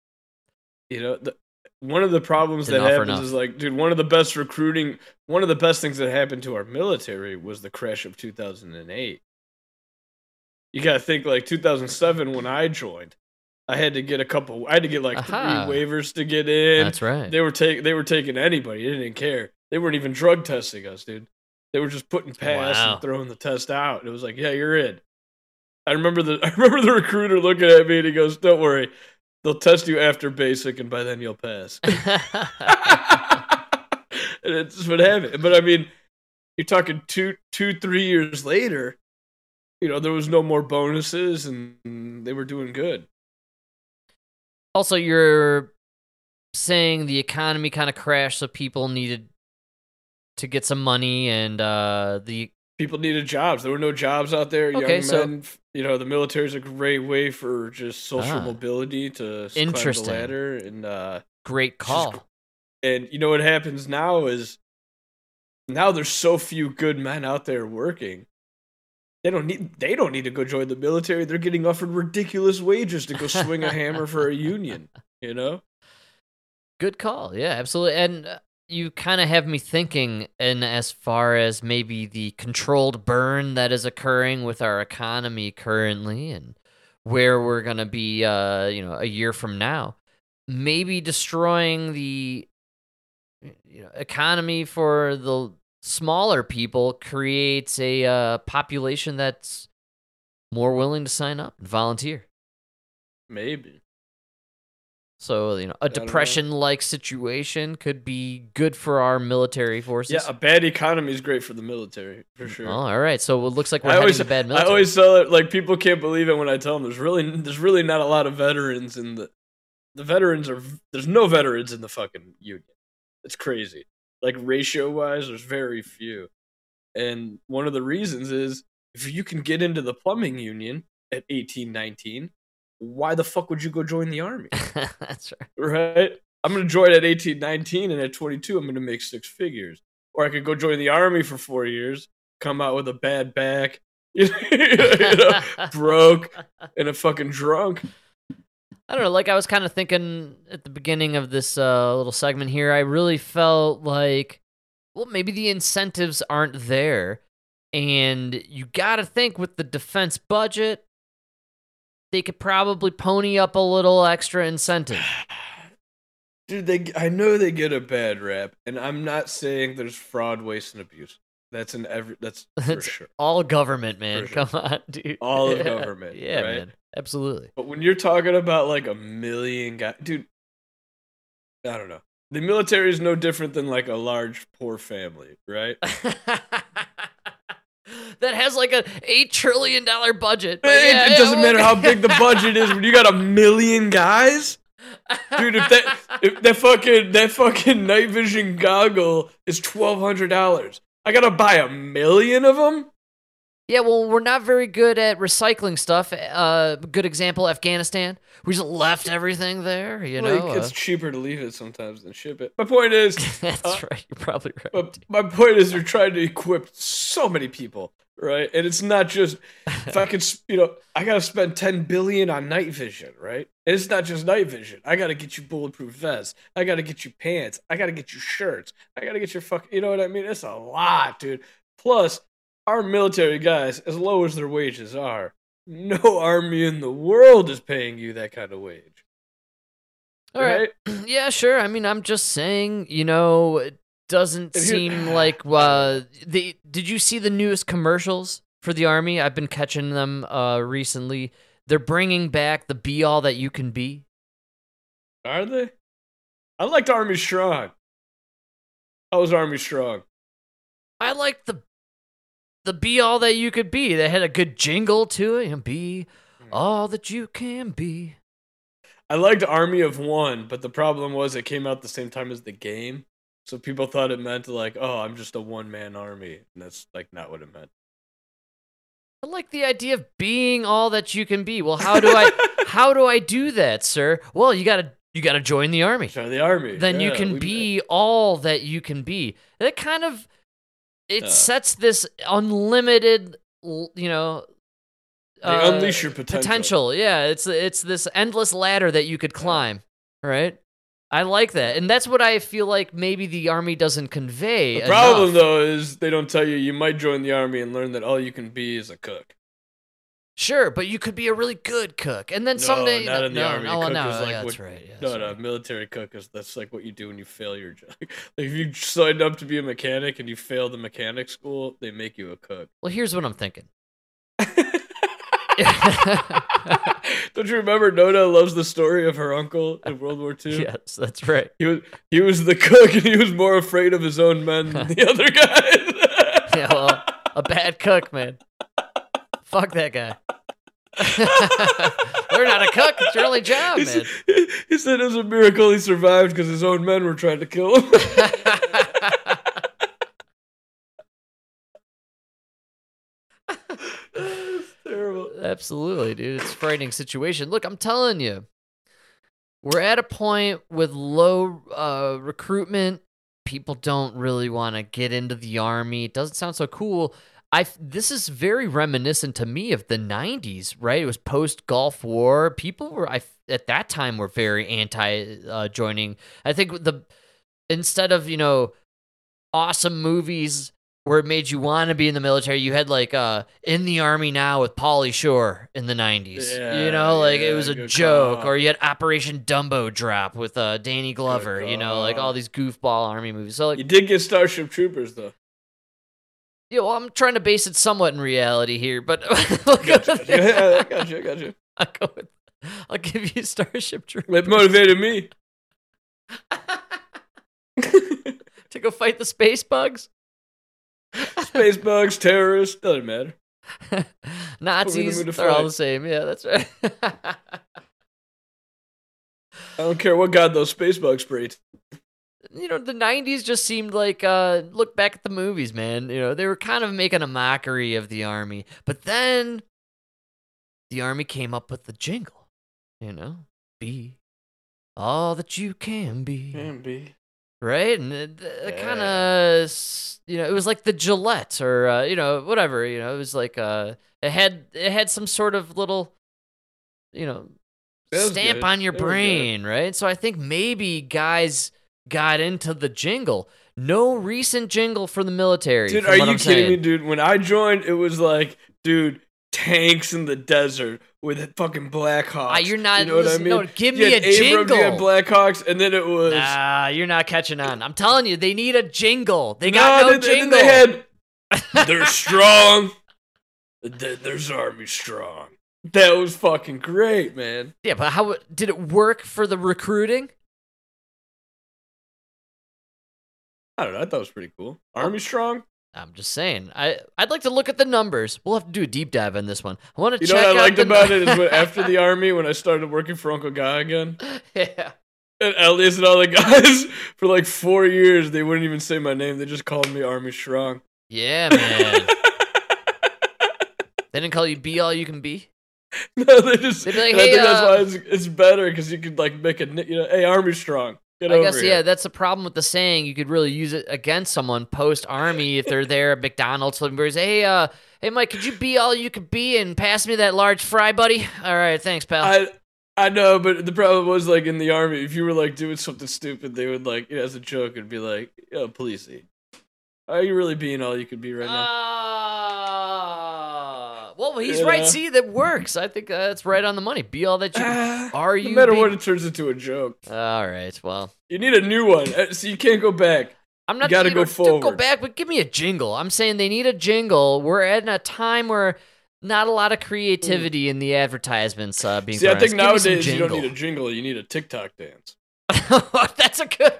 You know, the, one of the problems that happens enough. is like, dude, one of the best recruiting, one of the best things that happened to our military was the crash of 2008. You got to think like 2007 when I joined, I had to get a couple, I had to get like Aha. three waivers to get in. That's right. They were taking, they were taking anybody. They didn't care. They weren't even drug testing us, dude. They were just putting pass Wow. and throwing the test out. It was like, yeah, you're in. I remember the, <laughs> I remember the recruiter looking at me and he goes, "Don't worry, they'll test you after basic, and by then you'll pass." <laughs> <laughs> and it's what happened. But I mean, you're talking two, two, three years later. You know, there was no more bonuses, and they were doing good. also, you're saying the economy kind of crashed, so people needed to get some money, and uh, the People needed jobs. There were no jobs out there. Okay, Young so- men, you know, the military is a great way for just social Ah. mobility to Interesting. climb the ladder, and uh, great just call. And you know what happens now is now there's so few good men out there working. They don't need they don't need to go join the military. They're getting offered ridiculous wages to go swing a hammer for a <laughs> union, you know? Good call. Yeah, absolutely. And uh, you kind of have me thinking, in as far as maybe the controlled burn that is occurring with our economy currently, and where we're gonna be, uh, you know, a year from now, maybe destroying the you know, economy for the smaller people creates a uh, population that's more willing to sign up and volunteer. Maybe. So, you know, a depression like situation could be good for our military forces. Yeah, a bad economy is great for the military, for sure. Oh, all right. So it looks like we're I heading always, to bad I always tell it like people can't believe it when I tell them there's really there's really not a lot of veterans in the the veterans are there's no veterans in the fucking union. It's crazy. Like ratio wise, there's very few, and one of the reasons is if you can get into the plumbing union at 18, 19, why the fuck would you go join the army? <laughs> That's right. right? I'm gonna join at 18, 19, and at 22, I'm gonna make six figures. Or I could go join the army for four years, come out with a bad back, <laughs> you know, <laughs> broke, and a fucking drunk. I don't know. Like I was kind of thinking at the beginning of this uh, little segment here, I really felt like, well, maybe the incentives aren't there, and you got to think with the defense budget, they could probably pony up a little extra incentive. <sighs> Dude, they I know they get a bad rap, and I'm not saying there's fraud, waste, and abuse. That's in every that's <laughs> for sure. all government, man. Sure. Come on, dude. All of Yeah. <laughs> government, Yeah, right? man. Absolutely. But when you're talking about like a million guys, dude, I don't know. The military is no different than like a large poor family, right? <laughs> that has like a eight trillion dollar budget. but It, yeah, it doesn't well, matter how big the budget is when you got a million guys. Dude, if that if that fucking that fucking night vision goggle is twelve hundred dollars, I gotta buy a million of them. Yeah, well, we're not very good at recycling stuff. Uh, good example, Afghanistan. We just left everything there. You know, like, it's uh, cheaper to leave it sometimes than ship it. My point is, <laughs> that's uh, right. You're probably right. But my point is, you're trying to equip so many people, right? And it's not just if I <laughs> could, you know, I gotta spend ten billion on night vision, right? And it's not just night vision. I gotta get you bulletproof vests. I gotta get you pants. I gotta get you shirts. I gotta get your fuck. You know what I mean? It's a lot, dude. Plus, our military guys, as low as their wages are, no <laughs> army in the world is paying you that kind of wage. All right. <clears throat> yeah, sure. I mean, I'm just saying. You know, doesn't you- seem like uh, the. Did you see the newest commercials for the army? I've been catching them uh recently. They're bringing back the be all that you can be. Are they? I liked Army Strong. I was Army Strong? I like the the be all that you could be. They had a good jingle to it. You know, be all that you can be. I liked Army of One, but the problem was it came out the same time as the game. So people thought it meant like, oh, I'm just a one man army, and that's like not what it meant. I like the idea of being all that you can be. Well, how do I <laughs> how do I do that, sir? Well, you gotta you gotta join the army. Join the army. Then you can we- be all that you can be. That kind of it Yeah. sets this unlimited, you know. Uh, unleash your potential. Yeah, it's it's this endless ladder that you could climb, right? I like that, and that's what I feel like maybe the army doesn't convey. The problem enough. though is they don't tell you you might join the army and learn that all you can be is a cook. Sure, but you could be a really good cook, and then No, someday not no, not in the no, army. No, cook no, is like yeah, what, that's right. Yeah, no, no, military cook is that's like what you do when you fail your <laughs> job. like if you signed up to be a mechanic and you fail the mechanic school, they make you a cook. Well, here's what I'm thinking. <laughs> <laughs> Don't you remember Noda loves the story of her uncle in World War <laughs> II? yes, that's right. He was he was the cook and he was more afraid of his own men than the <laughs> other guys. <laughs> Yeah, well, a bad cook, man. Fuck that guy. Learn how to cook. It's your only job, He man. said, he said it was a miracle he survived because his own men were trying to kill him. It's terrible. Absolutely, dude. It's a frightening situation. Look, I'm telling you, we're at a point with low uh, recruitment. People don't really want to get into the army. It doesn't sound so cool. I this is very reminiscent to me of the '90s, right? It was post Gulf War. People were I at that time were very anti uh, joining. I think the instead of you know awesome movies where it made you want to be in the military. You had like uh in the army now with Pauly Shore in the 90s. you know, like it was a joke call. or you had Operation Dumbo Drop with uh Danny Glover, you know, like all these goofball army movies. So like You did get Starship Troopers though. yeah, well, I'm trying to base it somewhat in reality here, but <laughs> I'll go Gotcha, gotcha. I got you. I got you. I'll go with I'll give you Starship Troopers It motivated me. <laughs> <laughs> to go fight the space bugs. Space bugs, terrorists, doesn't matter. <laughs> Nazis, to they're all the same. Yeah, that's right. I don't care what god those space bugs breed. you know, the '90s just seemed like uh, look back at the movies, man. You know, they were kind of making a mockery of the army, but then the army came up with the jingle. You know, be all that you can be, Can be. Right? And it, it kind of, you know, it was like the Gillette or uh, you know, whatever. You know, it was like uh, it had it had some sort of little, you know, stamp good. on your That brain, right? So I think maybe guys got into the jingle. No recent jingle for the military. Dude, are you I'm kidding me, dude? When I joined, it was like, dude, tanks in the desert with a fucking Blackhawks. Ah, you're not- You know what I mean? no, give You me a jingle. You had. Blackhawks, and then it was. Nah, you're not catching on. I'm telling you, they need a jingle. They got No, no, they- they- jingle. They had. <laughs> They're strong. There's army strong. That was fucking great, man. yeah, but how did it work for the recruiting? I don't know. I thought it was pretty cool. Army strong. I'm just saying. I I'd like to look at the numbers. We'll have to do a deep dive on this one. I want to You know what I liked the about it is when, after the <laughs> army, when I started working for Uncle Guy again, <laughs> yeah. and Elias and all the guys <laughs> for like four years, they wouldn't even say my name. They just called me Army Strong. Yeah, man. they didn't call you be all you can be. no, they just. They'd be like, and I "Hey, think that's uh, why it's, it's better because you could like make a you know, hey Army Strong, get I guess here. yeah, that's the problem with the saying. You could really use it against someone post army if they're there at McDonald's. Somebody says, "Hey, uh, hey, Mike, could you be all you could be and pass me that large fry, buddy?" All right, thanks, pal. I I know, but the problem was like in the army, if you were like doing something stupid, they would like you know, as a joke, it'd be like, "Yo, policey, are you really being all you could be right now?" Ah, well, he's You right. know? See, that works. I think uh, that's right on the money. Be all that you <sighs> are. no matter be- what, it turns into a joke. All right. Well, You need a new one, uh, so you can't go back. I'm not. gotta you go know, don't Go back, but give me a jingle. I'm saying they need a jingle. We're at a time where not a lot of creativity in the advertisements uh, being. See, I think Give me some nowadays you don't need a jingle, you need a TikTok dance. <laughs> That's a good.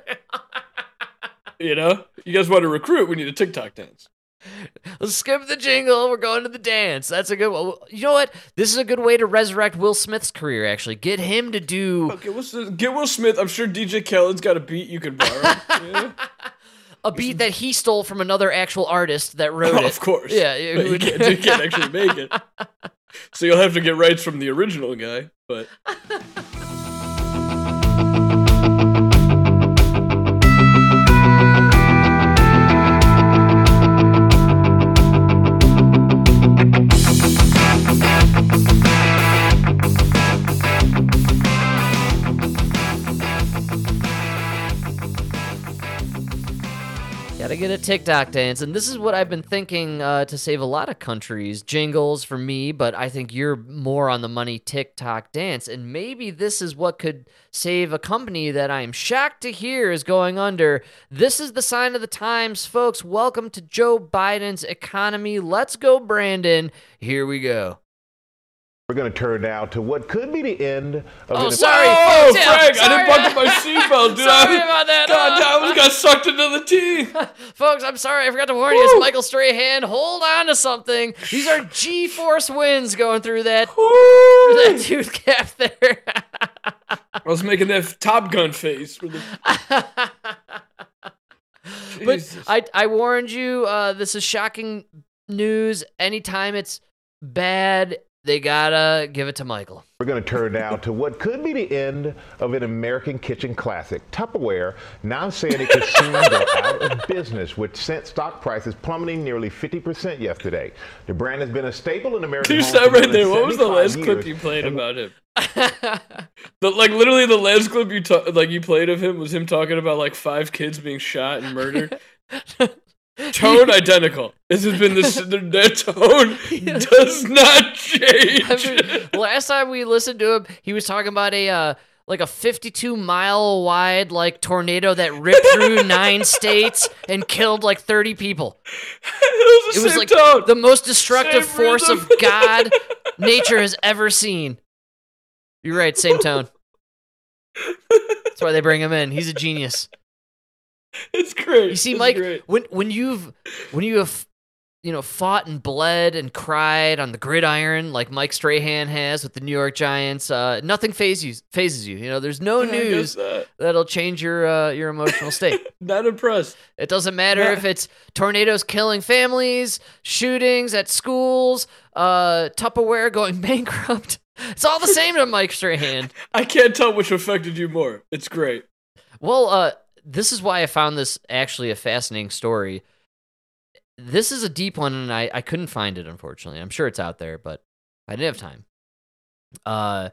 You know, you guys want to recruit? We need a TikTok dance. Let's skip the jingle. We're going to the dance. That's a good one. You know what? This is a good way to resurrect Will Smith's career. Actually, get him to do. Okay, what's the, get Will Smith? I'm sure DJ Khaled's got a beat you could borrow. yeah. <laughs> a beat that he stole from another actual artist that wrote <laughs> Oh, it. of course. Yeah, it you would- can't, you can't actually make it. <laughs> So you'll have to get rights from the original guy. But Gotta get a TikTok dance. And this is what I've been thinking uh, to save a lot of countries. Jingles for me, but I think you're more on the money TikTok dance. And maybe this is what could save a company that I'm shocked to hear is going under. This is the sign of the times, folks. Welcome to Joe Biden's economy. Let's go, Brandon. Here we go. We're going to turn now to what could be the end of Oh, an sorry. oh, Damn, Frank, I didn't buckle my seatbelt, dude. Sorry I, about that. God, Uh, I almost got sucked into the team. <laughs> Folks, I'm sorry. I forgot to warn you. It's Michael Strahan. Hold on to something. These are <sighs> G force winds going through that, through that tooth cap there. I was making that Top Gun face. The... <laughs> but I, I warned you. Uh, this is shocking news. Anytime it's bad, they gotta give it to Michael. We're going to turn now to what could be the end of an American kitchen classic. Tupperware now saying it could soon go out of business, which sent stock prices plummeting nearly 50% yesterday. The brand has been a staple in American You homes said for right more there. What was the 75 last clip you played and about him? <laughs> The like literally the last clip you ta- like you played of him was him talking about like five kids being shot and murdered. <laughs> tone identical. This has been this the, the tone <laughs> does not change. I mean, last time we listened to him, he was talking about a uh, like a 52 mile wide like tornado that ripped through <laughs> nine states and killed like 30 people. it was, the It was like tone. the most destructive Same force rhythm. of God <laughs> nature has ever seen. You're right, same tone. That's why they bring him in. He's a genius. <laughs> It's great. You see, It's Mike, great. when when you've when you have you know fought and bled and cried on the gridiron like Mike Strahan has with the New York Giants, uh, nothing phases you. Phases you. You know, there's no <laughs> guess news not. that'll change your uh, your emotional <laughs> state. Not impressed. It doesn't matter Yeah. if it's tornadoes killing families, shootings at schools, uh, Tupperware going bankrupt. It's all the same to Mike Strahan. I can't tell which affected you more. It's great. Well, uh, this is why I found this actually a fascinating story. This is a deep one, and I, I couldn't find it, unfortunately. I'm sure it's out there, but I didn't have time. Uh,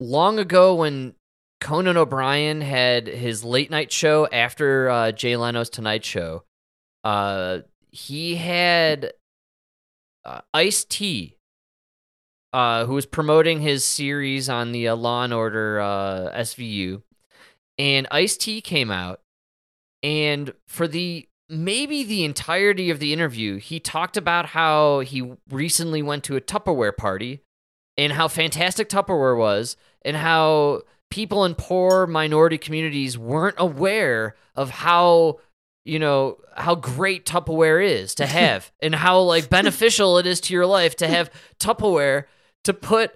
long ago, when Conan O'Brien had his late night show after uh, Jay Leno's Tonight Show, uh, he had uh, Ice T, uh, who was promoting his series on the uh, Law and Order uh, SVU, and Ice T came out, and for the maybe the entirety of the interview, he talked about how he recently went to a Tupperware party, and how fantastic Tupperware was, and how people in poor minority communities weren't aware of how you know how great Tupperware is to <laughs> have and how like beneficial it is to your life to have Tupperware to put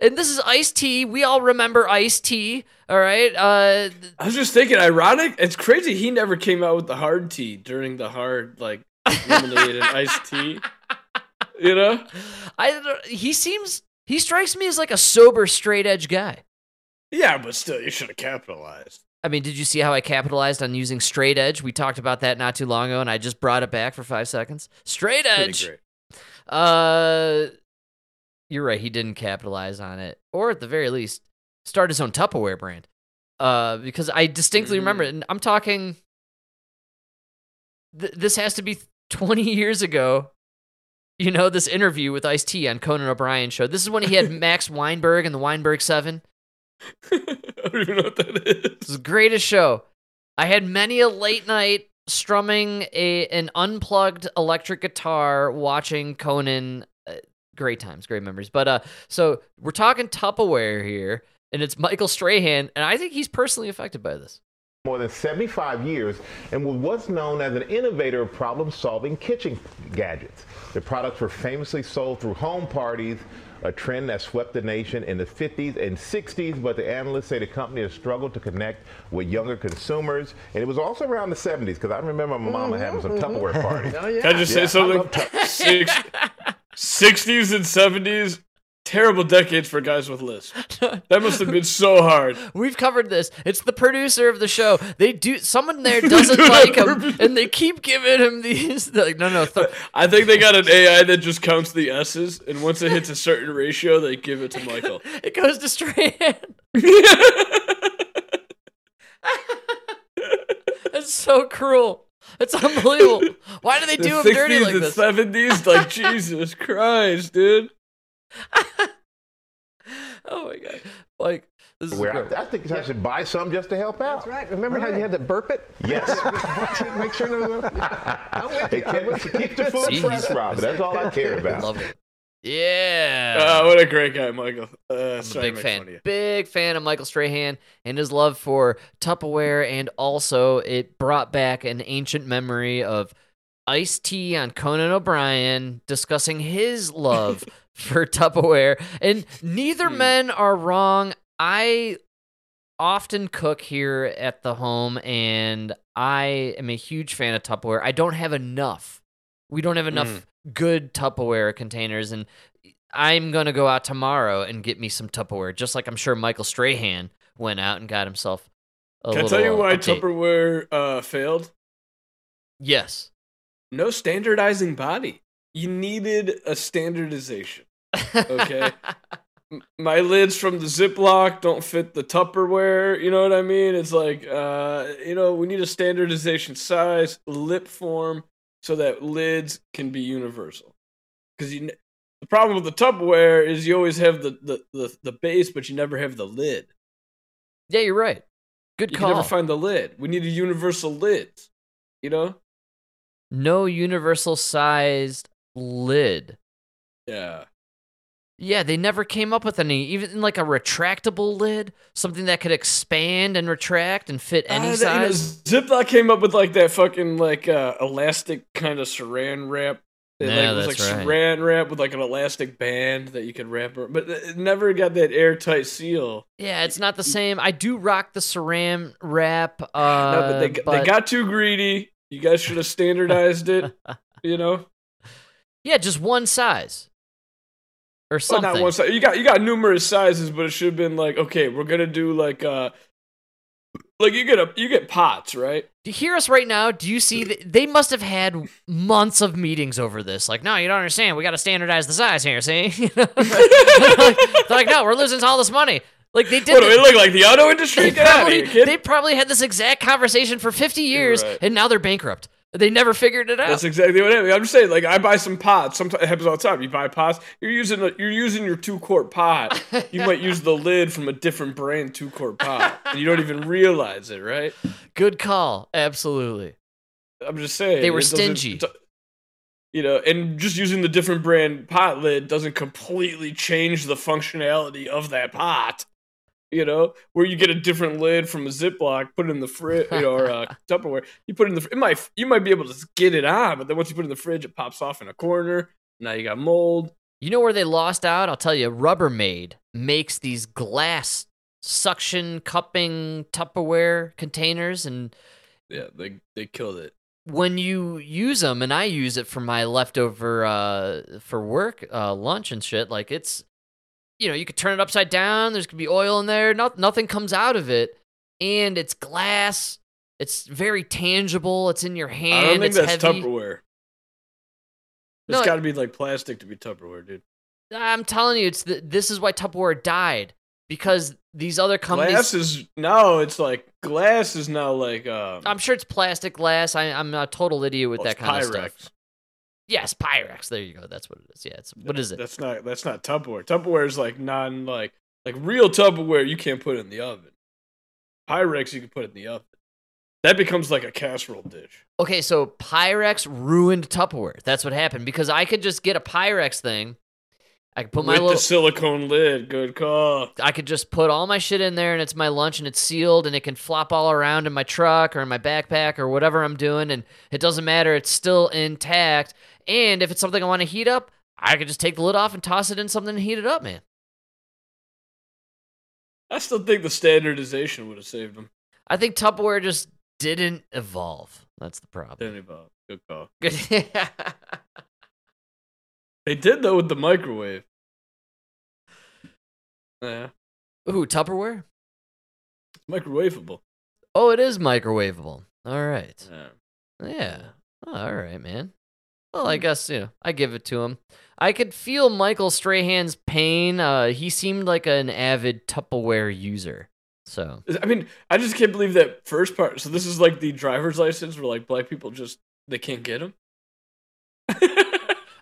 and this is Ice T. We all remember Ice T, all right? Uh I was just thinking, ironic. It's crazy he never came out with the hard tea during the hard like lemonade and <laughs> iced tea. You know? I don't- he seems he strikes me as like a sober straight edge guy. Yeah, but still, you should have capitalized. I mean, did you see how I capitalized on using straight edge? We talked about that not too long ago and I just brought it back for 5 seconds. Straight Pretty edge. great. Uh, you're right. He didn't capitalize on it, or at the very least, start his own Tupperware brand. Uh, because I distinctly remember, and I'm talking. Th- this has to be 20 years ago. You know this interview with Ice T on Conan O'Brien show. This is when he had <laughs> Max Weinberg and the Weinberg Seven. <laughs> I don't even know what that is. It was the greatest show. I had many a late night strumming a an unplugged electric guitar, watching Conan. Great times, great memories. But uh, so we're talking Tupperware here, and it's Michael Strahan, and I think he's personally affected by this. more than 75 years and was what's known as an innovator of problem-solving kitchen gadgets. The products were famously sold through home parties, a trend that swept the nation in the 50s and 60s, but the analysts say the company has struggled to connect with younger consumers. And it was also around the 70s, because I remember my mama having some Tupperware parties. <laughs> Oh, yeah. Can I just Yeah, say something? love Tup- Six, <laughs> 60s and 70s, terrible decades for guys with lisps. That must have been so hard. <laughs> We've covered this. It's the producer of the show. They do someone <laughs> there doesn't do like him, and they keep giving him these. they're <laughs> like, no, no, th- I think they got an AI that just counts the S's, and once it hits a certain ratio, they give it to Michael. it goes to Strahan. It's so cruel. It's unbelievable. <laughs> Why do they the do him 60s dirty like and this? 70s, like <laughs> Jesus Christ, dude. <laughs> Oh my god! Like this is Where great. I, I think I should buy some just to help out. That's right. Remember how you had to burp it? Yes. Make sure there was I'm with It you. I'm with you. keeps the food fresh, he's- Robin. That's all I care about. Love it. Yeah. Ah, what a great guy, Michael. Uh, I'm a sorry big fan. of. Big fan of Michael Strahan and his love for Tupperware, and also it brought back an ancient memory of Ice T on Conan O'Brien discussing his love <laughs> for Tupperware. And neither Hmm. men are wrong. I often cook here at the home, and I am a huge fan of Tupperware. I don't have enough. We don't have enough Mm. Good Tupperware containers, and I'm gonna go out tomorrow and get me some Tupperware, just like I'm sure Michael Strahan went out and got himself. A Can I tell you why update. Tupperware uh, failed? Yes. No standardizing body. You needed a standardization. Okay. <laughs> My lids from the Ziploc don't fit the Tupperware. You know what I mean? It's like, uh, you know, we need a standardization size, lip form, so that lids can be universal. Because you, the problem with the Tupperware is you always have the, the, the, the base, but you never have the lid. yeah, you're right. Good You call. can never find the lid. We need a universal lid. You know? no universal sized lid. Yeah. Yeah, they never came up with any, even like a retractable lid, something that could expand and retract and fit any Uh, that- you know, size. Ziploc came up with like that fucking like uh, elastic kind of saran wrap. It Yeah, like, was that's like right. saran wrap with like an elastic band that you could wrap, ar- but it never got that airtight seal. Yeah, it's not the same. I do rock the saran wrap. Uh, <sighs> no, but they but they got too greedy. You guys should have <laughs> standardized it. You know, yeah, just one size or Well, something. not one size. You got you got numerous sizes, but it should have been like okay, we're gonna do like uh, like you get a you get pots, right? Do you hear us right now? Do you see that they must have had months of meetings over this? Like, no, you don't understand. We got to standardize the size here. See, <laughs> <laughs> they're like, no, we're losing all this money. Like they did. What do we look like the auto industry? they Get out of probably, here, they probably had this exact conversation for 50 years, right. and now they're bankrupt. They never figured it out. That's exactly what I mean. I'm just saying, like I buy some pots. Sometimes it happens all the time. You buy pots. You're using a, you're using your two quart pot. You might <laughs> use the lid from a different brand two quart pot, and you don't even realize it, right? Good call. Absolutely. I'm just saying They were stingy. You know, and just using the different brand pot lid doesn't completely change the functionality of that pot. You know, where you get a different lid from a Ziploc, put it in the fridge, you know, or uh, <laughs> Tupperware. You put it in the, fr- it might, you might be able to get it on, but then once you put it in the fridge, it pops off in a corner. Now you got mold. You know where they lost out? I'll tell you. Rubbermaid makes these glass suction cupping Tupperware containers, and Yeah, they they killed it. when you use them, and I use it for my leftover uh, for work uh, lunch and shit, like it's, you know, you could turn it upside down. There's gonna be oil in there. Not nothing comes out of it, and it's glass. It's very tangible. It's in your hand. I don't think it's that's heavy. Tupperware. No, It's it- got to be like plastic to be Tupperware, dude. I'm telling you, it's the, this is why Tupperware died because these other companies. Glass is no, it's like glass is now like um. I'm sure it's plastic glass. I, I'm a total idiot with well, that it's kind of stuff. Yes, Pyrex. There you go. That's what it is. Yeah. It's what is it? That's not that's not Tupperware. Tupperware is like non like like real Tupperware. You can't put it in the oven. Pyrex you can put it in the oven. That becomes like a casserole dish. Okay, so Pyrex ruined Tupperware. That's what happened because I could just get a Pyrex thing I could put my With little the silicone lid. Good call. I could just put all my shit in there and it's my lunch and it's sealed and it can flop all around in my truck or in my backpack or whatever I'm doing and it doesn't matter. It's still intact. And if it's something I want to heat up, I could just take the lid off and toss it in something and heat it up, man. I still think the standardization would have saved them. I think Tupperware just didn't evolve. That's the problem. Didn't evolve. Good call. yeah. <laughs> They did though with the microwave. Yeah, Ooh, Tupperware? it's microwavable. Oh, it is microwavable. All right. Yeah. Yeah. Oh, all right, man. Well, I guess, you know, I give it to him. I could feel Michael Strahan's pain. Uh, he seemed like an avid Tupperware user. So, I mean, I just can't believe that first part. So this is like the driver's license where like black people just they can't get them.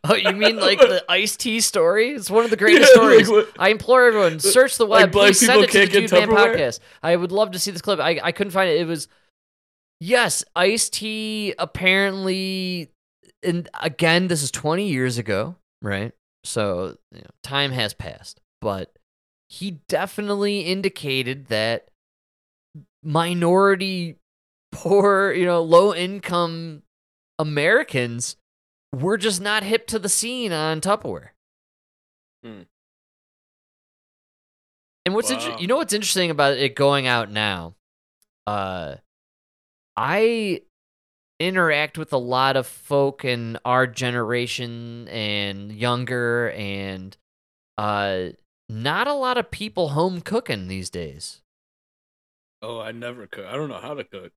oh, you mean like the <laughs> Ice T story? It's one of the greatest Yeah, like stories. I implore everyone, search the Like web. black Please send people it to the can't Dude get Man Tupperware? podcast. I would love to see this clip. I, I couldn't find it. It was, yes, Ice T apparently, and again, this is 20 years ago, right? So, you know, time has passed. But he definitely indicated that minority, poor, you know, low income Americans were just not hip to the scene on Tupperware. Hmm. And what's inter- you know what's interesting about it going out now? Uh, I interact with a lot of folk in our generation and younger, and uh, not a lot of people home cooking these days. Oh, I never cook. I don't know how to cook.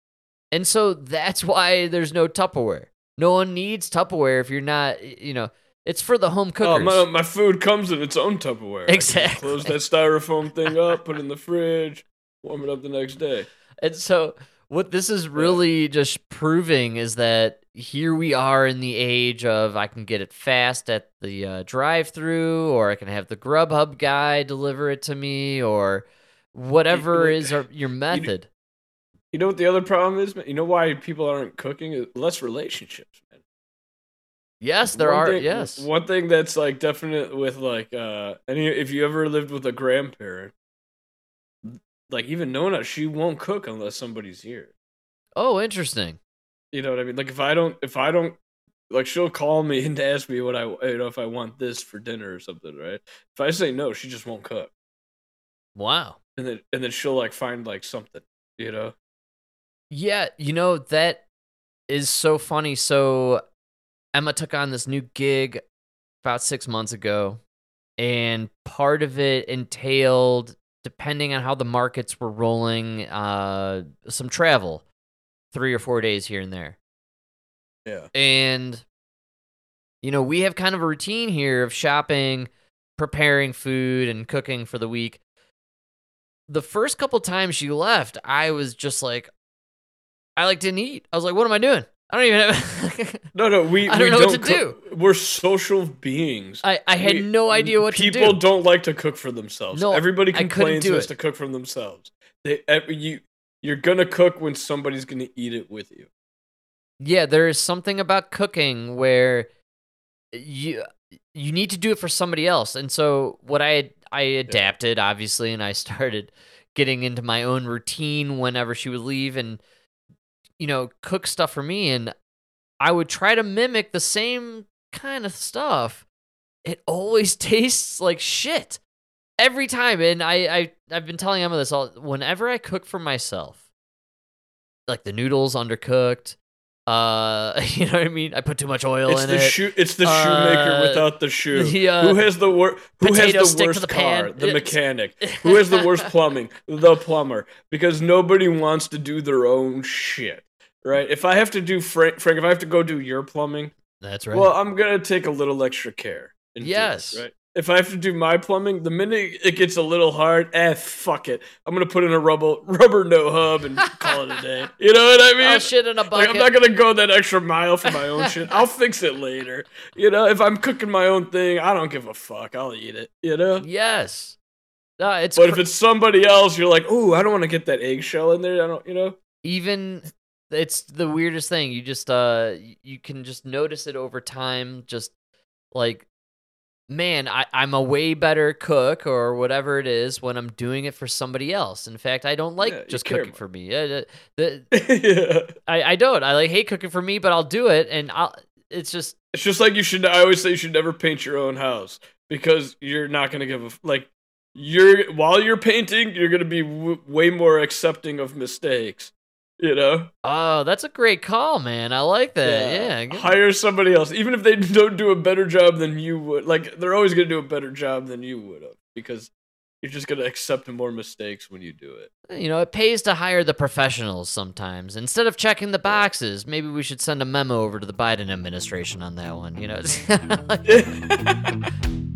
And so that's <laughs> why there's no Tupperware. No one needs Tupperware if you're not, you know, it's for the home Oh, cookers. my, my food comes in its own Tupperware. I can just Exactly. Close that styrofoam thing up, <laughs> put it in the fridge, warm it up the next day. And so what this is really just proving is that here we are in the age of I can get it fast at the uh, drive-through, or I can have the Grubhub guy deliver it to me, or whatever You- is our, your method. You know what the other problem is? man? You know why people aren't cooking? Less relationships, man. yes, there One are. thing- yes, One thing that's like definite with like uh any if you ever lived with a grandparent, like even Nona, she won't cook unless somebody's here. oh, interesting. You know what I mean? Like if I don't if I don't like she'll call me <laughs> and ask me what I you know if I want this for dinner or something, right? If I say no, she just won't cook. Wow. And then and then she'll like find like something, you know? Yeah, you know that is so funny. So Emma took on this new gig about 6 months ago and part of it entailed depending on how the markets were rolling uh some travel 3 or 4 days here and there. Yeah. And you know, we have kind of a routine here of shopping, preparing food and cooking for the week. The first couple times she left, I was just like I like didn't eat. I was like, what am I doing? I don't even have No, no, we <laughs> I don't we know what don't to cook- We're social beings. I, I had We- no idea what to do. People don't like to cook for themselves. No, everybody complains do has to cook for themselves. They you you're gonna cook when somebody's gonna eat it with you. Yeah, there is something about cooking where you you need to do it for somebody else. And so what I I adapted obviously and I started getting into my own routine whenever she would leave and you know, cook stuff for me and I would try to mimic the same kind of stuff. It always <laughs> tastes like shit. Every time and I I I've been telling Emma this all whenever I cook for myself like the noodles undercooked uh <laughs> you know what I mean? I put too much oil It's in the it. shoe. It's the shoemaker Uh, without the <laughs> shoe. the, uh, who has the wor- Who has the worst the car? pan. The mechanic. Who has the worst plumbing? The plumber. Because nobody wants to do their own shit. Right? If I have to do Frank, Frank, if I have to go do your plumbing, That's right. well, I'm gonna take a little extra care. and do it, Yes. right. If I have to do my plumbing, the minute it gets a little hard, eh, fuck it. I'm gonna put in a rubber <laughs> rubber no hub and call it a day. <laughs> You know what I mean? I'll shit in a Like, bucket. I'm not gonna go that extra mile for my own shit. I'll fix it later. You know, if I'm cooking my own thing, I don't give a fuck. I'll eat it. You know. yes. No, it's But cr- if it's somebody else, you're like, ooh, I don't want to get that eggshell in there. I don't, you know. even it's the weirdest thing. You just uh you can just notice it over time just like man, I, I'm a way better cook or whatever it is when I'm doing it for somebody else. In fact, I don't like Yeah, just cooking more. for me. Uh, the, <laughs> yeah. I, I don't. I like hate cooking for me, but I'll do it, and I'll. It's just It's just like you should. I always say you should never paint your own house because you're not gonna give a like. You're while you're painting, you're gonna be w- way more accepting of mistakes. You know. oh, that's a great call, man. I like that. Yeah, good. Hire somebody else, even if they <laughs> don't do a better job than you would. Like they're always gonna do a better job than you would have because you're just gonna accept more mistakes when you do it. you know, it pays to hire the professionals sometimes. Instead of checking the boxes, maybe we should send a memo over to the Biden administration on that one. You know, <laughs>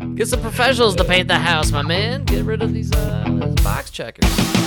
<laughs> get some professionals to paint the house, my man. Get rid of these, uh, these box checkers.